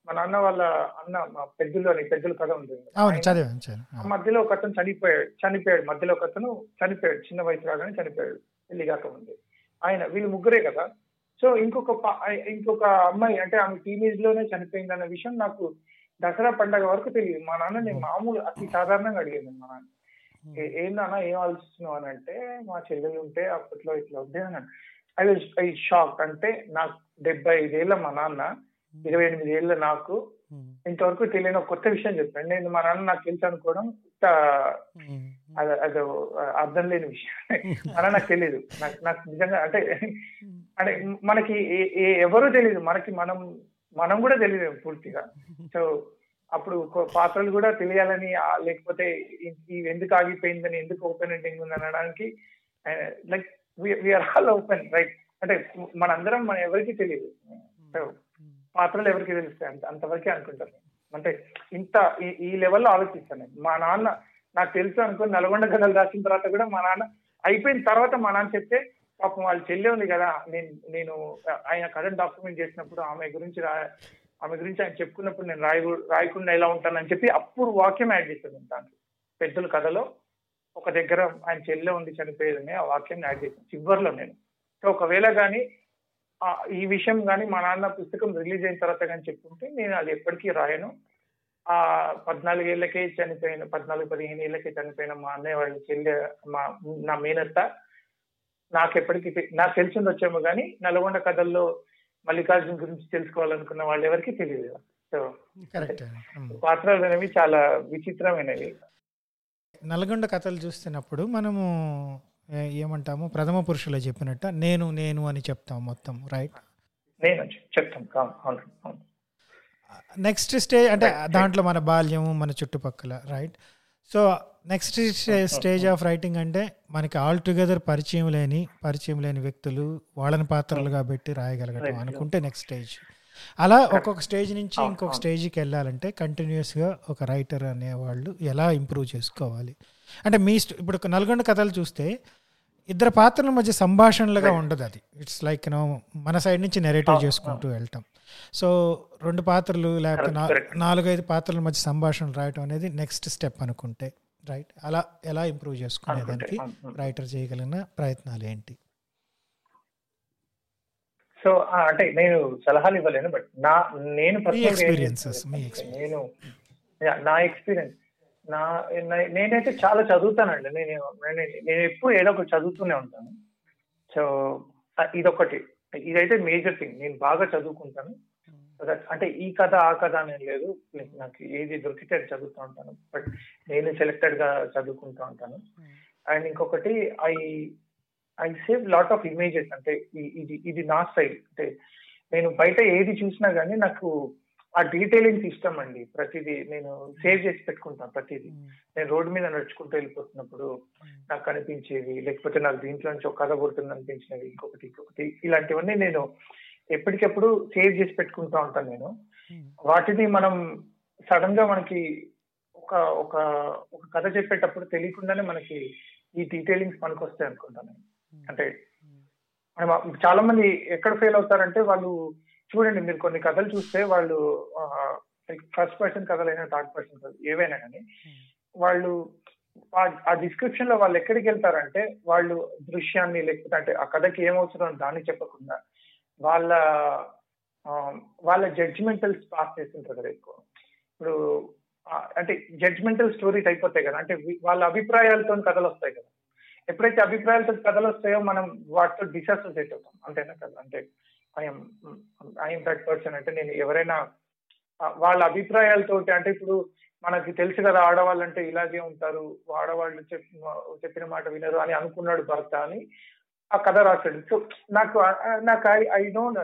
మా నాన్న వాళ్ళ అన్న మా పెద్దలు అని పెద్దలు కథ ఉంటుంది. మధ్యలో ఒక అతను చనిపోయాడు చనిపోయాడు మధ్యలో ఒక అతను చనిపోయాడు చిన్న వయసు రాగానే చనిపోయాడు పెళ్ళి కాకముందు ఆయన వీళ్ళు ముగ్గురే కదా. సో ఇంకొక ఇంకొక అమ్మాయి అంటే ఆమె టీనేజ్లోనే చనిపోయింది అన్న విషయం నాకు దసరా పండగ వరకు తెలియదు. మా నాన్న నేను మామూలు అతి సాధారణంగా అడిగాను మా నాన్న. "ఏ- ఏం నాన్న ఏం ఆలోచిస్తున్నావు? అని అంటే మా చెల్లెలు ఉంటే అప్పట్లో ఇట్లా ఉంది అని ఐ ఐ షాక్ అంటే నాకు డెబ్బై ఐదేళ్ళ మా నాన్న ఇరవై ఎనిమిది ఏళ్ళ నాకు ఇంతవరకు తెలియని ఒక కొత్త విషయం చెప్పాను నేను మా నాన్న నాకు తెలుసు అనుకోవడం అది అదో అర్థం లేని విషయం. అలా నాకు తెలియదు నాకు నాకు నిజంగా అంటే అంటే మనకి ఎవరూ తెలియదు మనకి మనం మనం కూడా తెలియదు పూర్తిగా. సో అప్పుడు పాత్రలు కూడా తెలియాలని లేకపోతే ఇ- ఇది ఎందుకు ఆగిపోయిందని ఎందుకు ఓపెన్ ఎండింగ్ ఉంది అనడానికి like we are all open right అంటే మనందరం మన ఎవరికి తెలియదు సో పాత్రలు ఎవరికి తెలుస్తాయి? అంత అంతవరకే అనుకుంటాను అంటే ఇంత ఈ- లెవెల్లో ఆలోచిస్తాను. మా నాన్న నాకు తెలుసు అనుకుని నల్గొండ కథలు రాసిన తర్వాత కూడా మా నాన్న అయిపోయిన తర్వాత మా నాన్న చెప్తే పాపం వాళ్ళ చెల్లె ఉంది కదా నేను నేను ఆయన కథను డాక్యుమెంట్ చేసినప్పుడు ఆమె గురించి రా ఆమె గురించి ఆయన చెప్పుకున్నప్పుడు నేను రాయ రాయకుండా ఎలా ఉంటానని చెప్పి అప్పుడు వాక్యం యాడ్ చేశాను దాంట్లో. పెద్దల కథలో ఒక దగ్గర ఆయన చెల్లె ఉండి చనిపోయేదని ఆ వాక్యం యాడ్ చేశాను. చివరిలో నేను. సో ఒకవేళ కానీ ఈ విషయం కానీ మా నాన్న పుస్తకం రిలీజ్ అయిన తర్వాత కానీ చెప్పుకుంటే నేను అది ఎప్పటికీ రాయను. ఆ పద్నాలుగేళ్ళకే చనిపోయిన పద్నాలుగు పదిహేను ఏళ్ళకే చనిపోయిన మా అన్నయ్య వాళ్ళ చెల్లె మా నా మేనత్త నాకు ఎప్పటికీ నాకు తెలిసి ఉండొచ్చేమో కానీ నల్గొండ కథల్లో మల్లికార్జున్ గురించి తెలుసుకోవాలనుకున్న వాళ్ళు ఎవరికి తెలియదు సో. పాత్రలు అనేవి చాలా విచిత్రమైనవి. నల్గొండ కథలు చూస్తున్నప్పుడు మనము ఏమంటాము? ప్రథమ పురుషులు చెప్పినట్ట. నేను నేను అని చెప్తాం మొత్తం రైట్ నేను నెక్స్ట్ స్టేజ్ అంటే దాంట్లో మన బాల్యము మన చుట్టుపక్కల right so next stage of writing అంటే మనకి ఆల్ టుగెదర్ పరిచయం లేని పరిచయం లేని వ్యక్తులు వాళ్ళని పాత్రలుగా పెట్టి రాయగలగటం అనుకుంటే నెక్స్ట్ స్టేజ్ అలా ఒక్కొక్క స్టేజ్ నుంచి ఇంకొక స్టేజ్కి వెళ్ళాలంటే కంటిన్యూస్గా ఒక రైటర్ అనేవాళ్ళు ఎలా ఇంప్రూవ్ చేసుకోవాలి? అంటే మీ ఇప్పుడు ఒక నల్గొండ కథలు చూస్తే ఇద్దరు పాత్రల మధ్య సంభాషణలుగా ఉండదు అది. ఇట్స్ లైక్ నో మన సైడ్ నుంచి నెరేటివ్ చేసుకుంటూ వెళ్తాం. సో రెండు పాత్రలు లేకపోతే నాలుగైదు పాత్రల మధ్య సంభాషణలు రాయటం అనేది నెక్స్ట్ స్టెప్ అనుకుంటే రైట్ అలా ఎలా ఇంప్రూవ్ చేసుకునేదానికి రైటర్ చేయగలిగిన ప్రయత్నాలు ఏంటి? సో అంటే నేను సలహాలు ఇవ్వలేను బట్ నా నేను. నేను నా ఎక్స్పీరియన్స్ నా నేనైతే చాలా చదువుతానండి. నేను నేను నేను ఎప్పుడు ఏదో ఒకటి చదువుతూనే ఉంటాను. సో ఇదొకటి. ఇదైతే మేజర్ థింగ్. నేను బాగా చదువుకుంటాను. That- అంటే ఈ కథ ఆ కథ అనేది లేదు. నాకు ఏది దొరికితే అది చదువుతూ ఉంటాను. బట్ నేను సెలెక్టెడ్గా చదువుకుంటూ ఉంటాను. అండ్ ఇంకొకటి I I save lot of images. అంటే ఇది ఇది నా స్టైల్. అంటే నేను బయట ఏది చూసినా గానీ నాకు ఆ డీటెయిలింగ్స్ ఇష్టం అండి. ప్రతిదీ నేను సేవ్ చేసి పెట్టుకుంటాను ప్రతిదీ. నేను రోడ్డు మీద నడుచుకుంటూ వెళ్ళిపోతున్నప్పుడు నాకు అనిపించేవి లేకపోతే నాకు దీంట్లో నుంచి ఒక కథ కొడుతుంది అనిపించినవి ఇంకొకటి ఇంకొకటి ఇలాంటివన్నీ నేను ఎప్పటికెప్పుడు సేవ్ చేసి పెట్టుకుంటూ ఉంటాను నేను. వాటిని మనం సడన్గా మనకి ఒక ఒక ఒక కథ చెప్పేటప్పుడు తెలియకుండానే మనకి ఈ డీటెయిలింగ్స్ మనకు వస్తాయి అనుకుంటాను. అంటే మనం చాలా మంది ఎక్కడ ఫెయిల్ అవుతారంటే వాళ్ళు చూడండి మీరు కొన్ని కథలు చూస్తే వాళ్ళు ఫస్ట్ పర్సన్ కథలైనా థర్డ్ పర్సన్ కథలు ఏవైనా కానీ వాళ్ళు ఆ- డిస్క్రిప్షన్లో వాళ్ళు ఎక్కడికి వెళ్తారంటే వాళ్ళు దృశ్యాన్ని లేకపోతే అంటే ఆ కథకి ఏమవసరం దాన్ని చెప్పకుండా వాళ్ళ వాళ్ళ జడ్జిమెంటల్ పాస్ చేస్తుంటారు కదా ఎక్కువ. ఇప్పుడు అంటే జడ్జిమెంటల్ స్టోరీస్ అయిపోతాయి కదా అంటే వాళ్ళ అభిప్రాయాలతో కథలు వస్తాయి కదా. ఎప్పుడైతే అభిప్రాయాలతో కథలు వస్తాయో మనం వాటితో డిసోసియేట్ అవుతాం. అంతేనా కదా? అంటే ఐఎమ్ ఐఎమ్ దట్ పర్సన్ అంటే నేను ఎవరైనా వాళ్ళ అభిప్రాయాలతో అంటే ఇప్పుడు మనకి తెలుసు కదా ఆడవాళ్ళు అంటే ఇలాగే ఉంటారు ఆడవాళ్ళు చెప్పిన చెప్పిన మాట వినరు అని అనుకున్నాడు భర్త అని ఆ కథ రాశాడు. సో నాకు నాకు ఐ ఐ డోంట్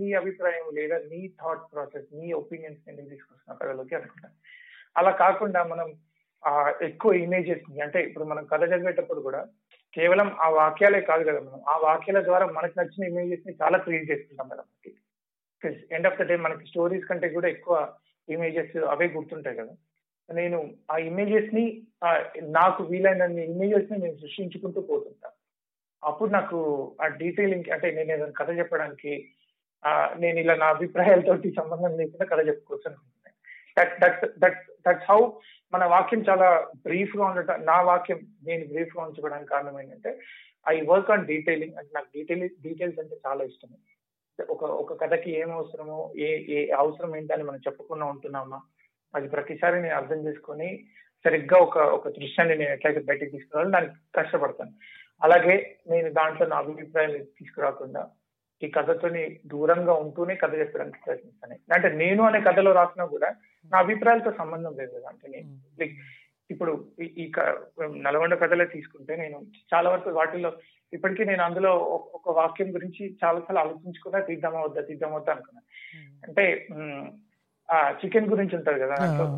నీ అభిప్రాయం లేదా నీ థాట్ ప్రాసెస్ నీ ఒపీనియన్స్ నేను తీసుకొస్తున్నా కథలోకి అనుకుంటాను అలా కాకుండా మనం ఆ ఎక్కువ ఇమేజెస్ని అంటే ఇప్పుడు మనం కథ చదివేటప్పుడు కూడా కేవలం ఆ వాక్యాలే కాదు కదా మనం ఆ వాక్యాల ద్వారా మనకు నచ్చిన ఇమేజెస్ని చాలా క్రియేట్ చేసుకుంటాం కదా మనకి ఎండ్ ఆఫ్ ద డే మనకి స్టోరీస్ కంటే కూడా ఎక్కువ ఇమేజెస్ అవే గుర్తుంటాయి కదా. నేను ఆ ఇమేజెస్ని నాకు వీలైనన్ని ఇమేజెస్ని నేను సృష్టించుకుంటూ పోతుంటా అప్పుడు నాకు ఆ డీటెయిలింగ్ అంటే నేను ఏదైనా కథ చెప్పడానికి ఆ, నేను ఇలా నా అభిప్రాయాలతోటి సంబంధం లేకుండా కథ చెప్పుకోవచ్చు అనుకుంటున్నాను that that that that's how మన వాక్యం చాలా బ్రీఫ్గా ఉండటం నా వాక్యం నేను బ్రీఫ్గా ఉంచుకోవడానికి కారణం ఏంటంటే ఐ వర్క్ ఆన్ డీటెయిలింగ్ అంటే నాకు డీటెయిల్ డీటెయిల్స్ అంటే చాలా ఇష్టం. ఒక ఒక కథకి ఏం అవసరమో ఏ ఏ అవసరం ఏంటని మనం చెప్పకుండా ఉంటున్నామా అది ప్రతిసారి నేను అర్థం చేసుకొని సరిగ్గా ఒక ఒక దృశ్యాన్ని నేను ఎట్లయితే బయటకు తీసుకురావాలో దానికి కష్టపడతాను. అలాగే నేను దాంట్లో నా అభిప్రాయాలు తీసుకురాకుండా ఈ కథతోని దూరంగా ఉంటూనే కథ చెప్పడానికి ప్రయత్నిస్తాను. అంటే నేను అనే కథలో రాసినా కూడా నా అభిప్రాయాలతో సంబంధం లేదు కదా అంటే నేను like ఇప్పుడు ఈ- నల్గొండ కథలే తీసుకుంటే నేను చాలా వరకు వాటిల్లో ఇప్పటికీ నేను అందులో ఒక- వాక్యం గురించి చాలా సార్లు ఆలోచించుకున్నా తీద్దామా వద్దా తీద్దామా వద్దా అనుకున్నా. అంటే ఆ చికెన్ గురించి ఉంటది కదా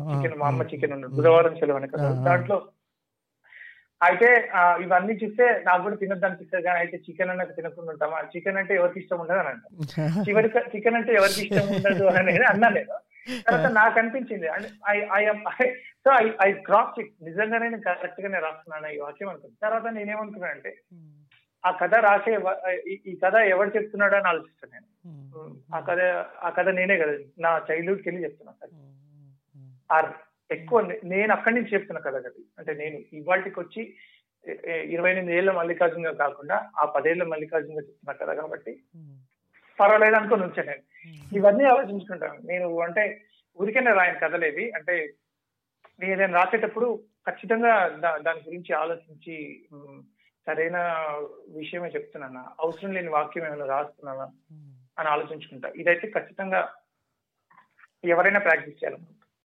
చికెన్ మా అమ్మ చికెన్ ఉన్నది ఆ, బుధవారం సెలవు అనే కదా. దాంట్లో అయితే ఇవన్నీ చూస్తే నాకు కూడా తినద్దు అనిపిస్తుంది కానీ అయితే చికెన్ అన్నది తినకుండా ఉంటామా? చికెన్ అంటే ఎవరికి ఇష్టం ఉండదు అని అంట చివరికి చికెన్ అంటే ఎవరికి ఇష్టం ఉండదు అని అనేది అన్నా నేను తర్వాత నాకు అనిపించింది. So I I cross check నిజంగానే నేను కరెక్ట్ గానే రాస్తున్నాను ఈ వాక్యం అనుకుంది తర్వాత నేనేమనుకున్నా అంటే ఆ కథ రాసే ఈ- కథ ఎవరు చెప్తున్నాడు అని ఆలోచిస్తాను నేను. ఆ కథ ఆ కథ నేనే కదా నా చైల్డ్హుడ్కి వెళ్ళి చెప్తున్నా కథ. ఆ ఎక్కువ నేను అక్కడి నుంచి చెప్తున్నా కథ కదా అంటే నేను ఇవాళకి వచ్చి ఇరవై ఎనిమిది ఏళ్ళ మల్లికార్జున కాకుండా ఆ పదేళ్ళ మల్లికార్జున చెప్తున్నా కదా కాబట్టి పర్వాలేదు అనుకుని ఉంచాను. నేను ఇవన్నీ ఆలోచించుకుంటాను. నేను అంటే ఊరికనే రాయని కథలేవి. అంటే నేను ఏదైనా రాసేటప్పుడు ఖచ్చితంగా దా- దాని గురించి ఆలోచించి సరైన విషయమే చెప్తున్నానా? అవసరం లేని వాక్యం ఏమైనా రాస్తున్నానా? అని ఆలోచించుకుంటా. ఇదైతే ఖచ్చితంగా ఎవరైనా ప్రాక్టీస్ చేయాలనుకుంటా.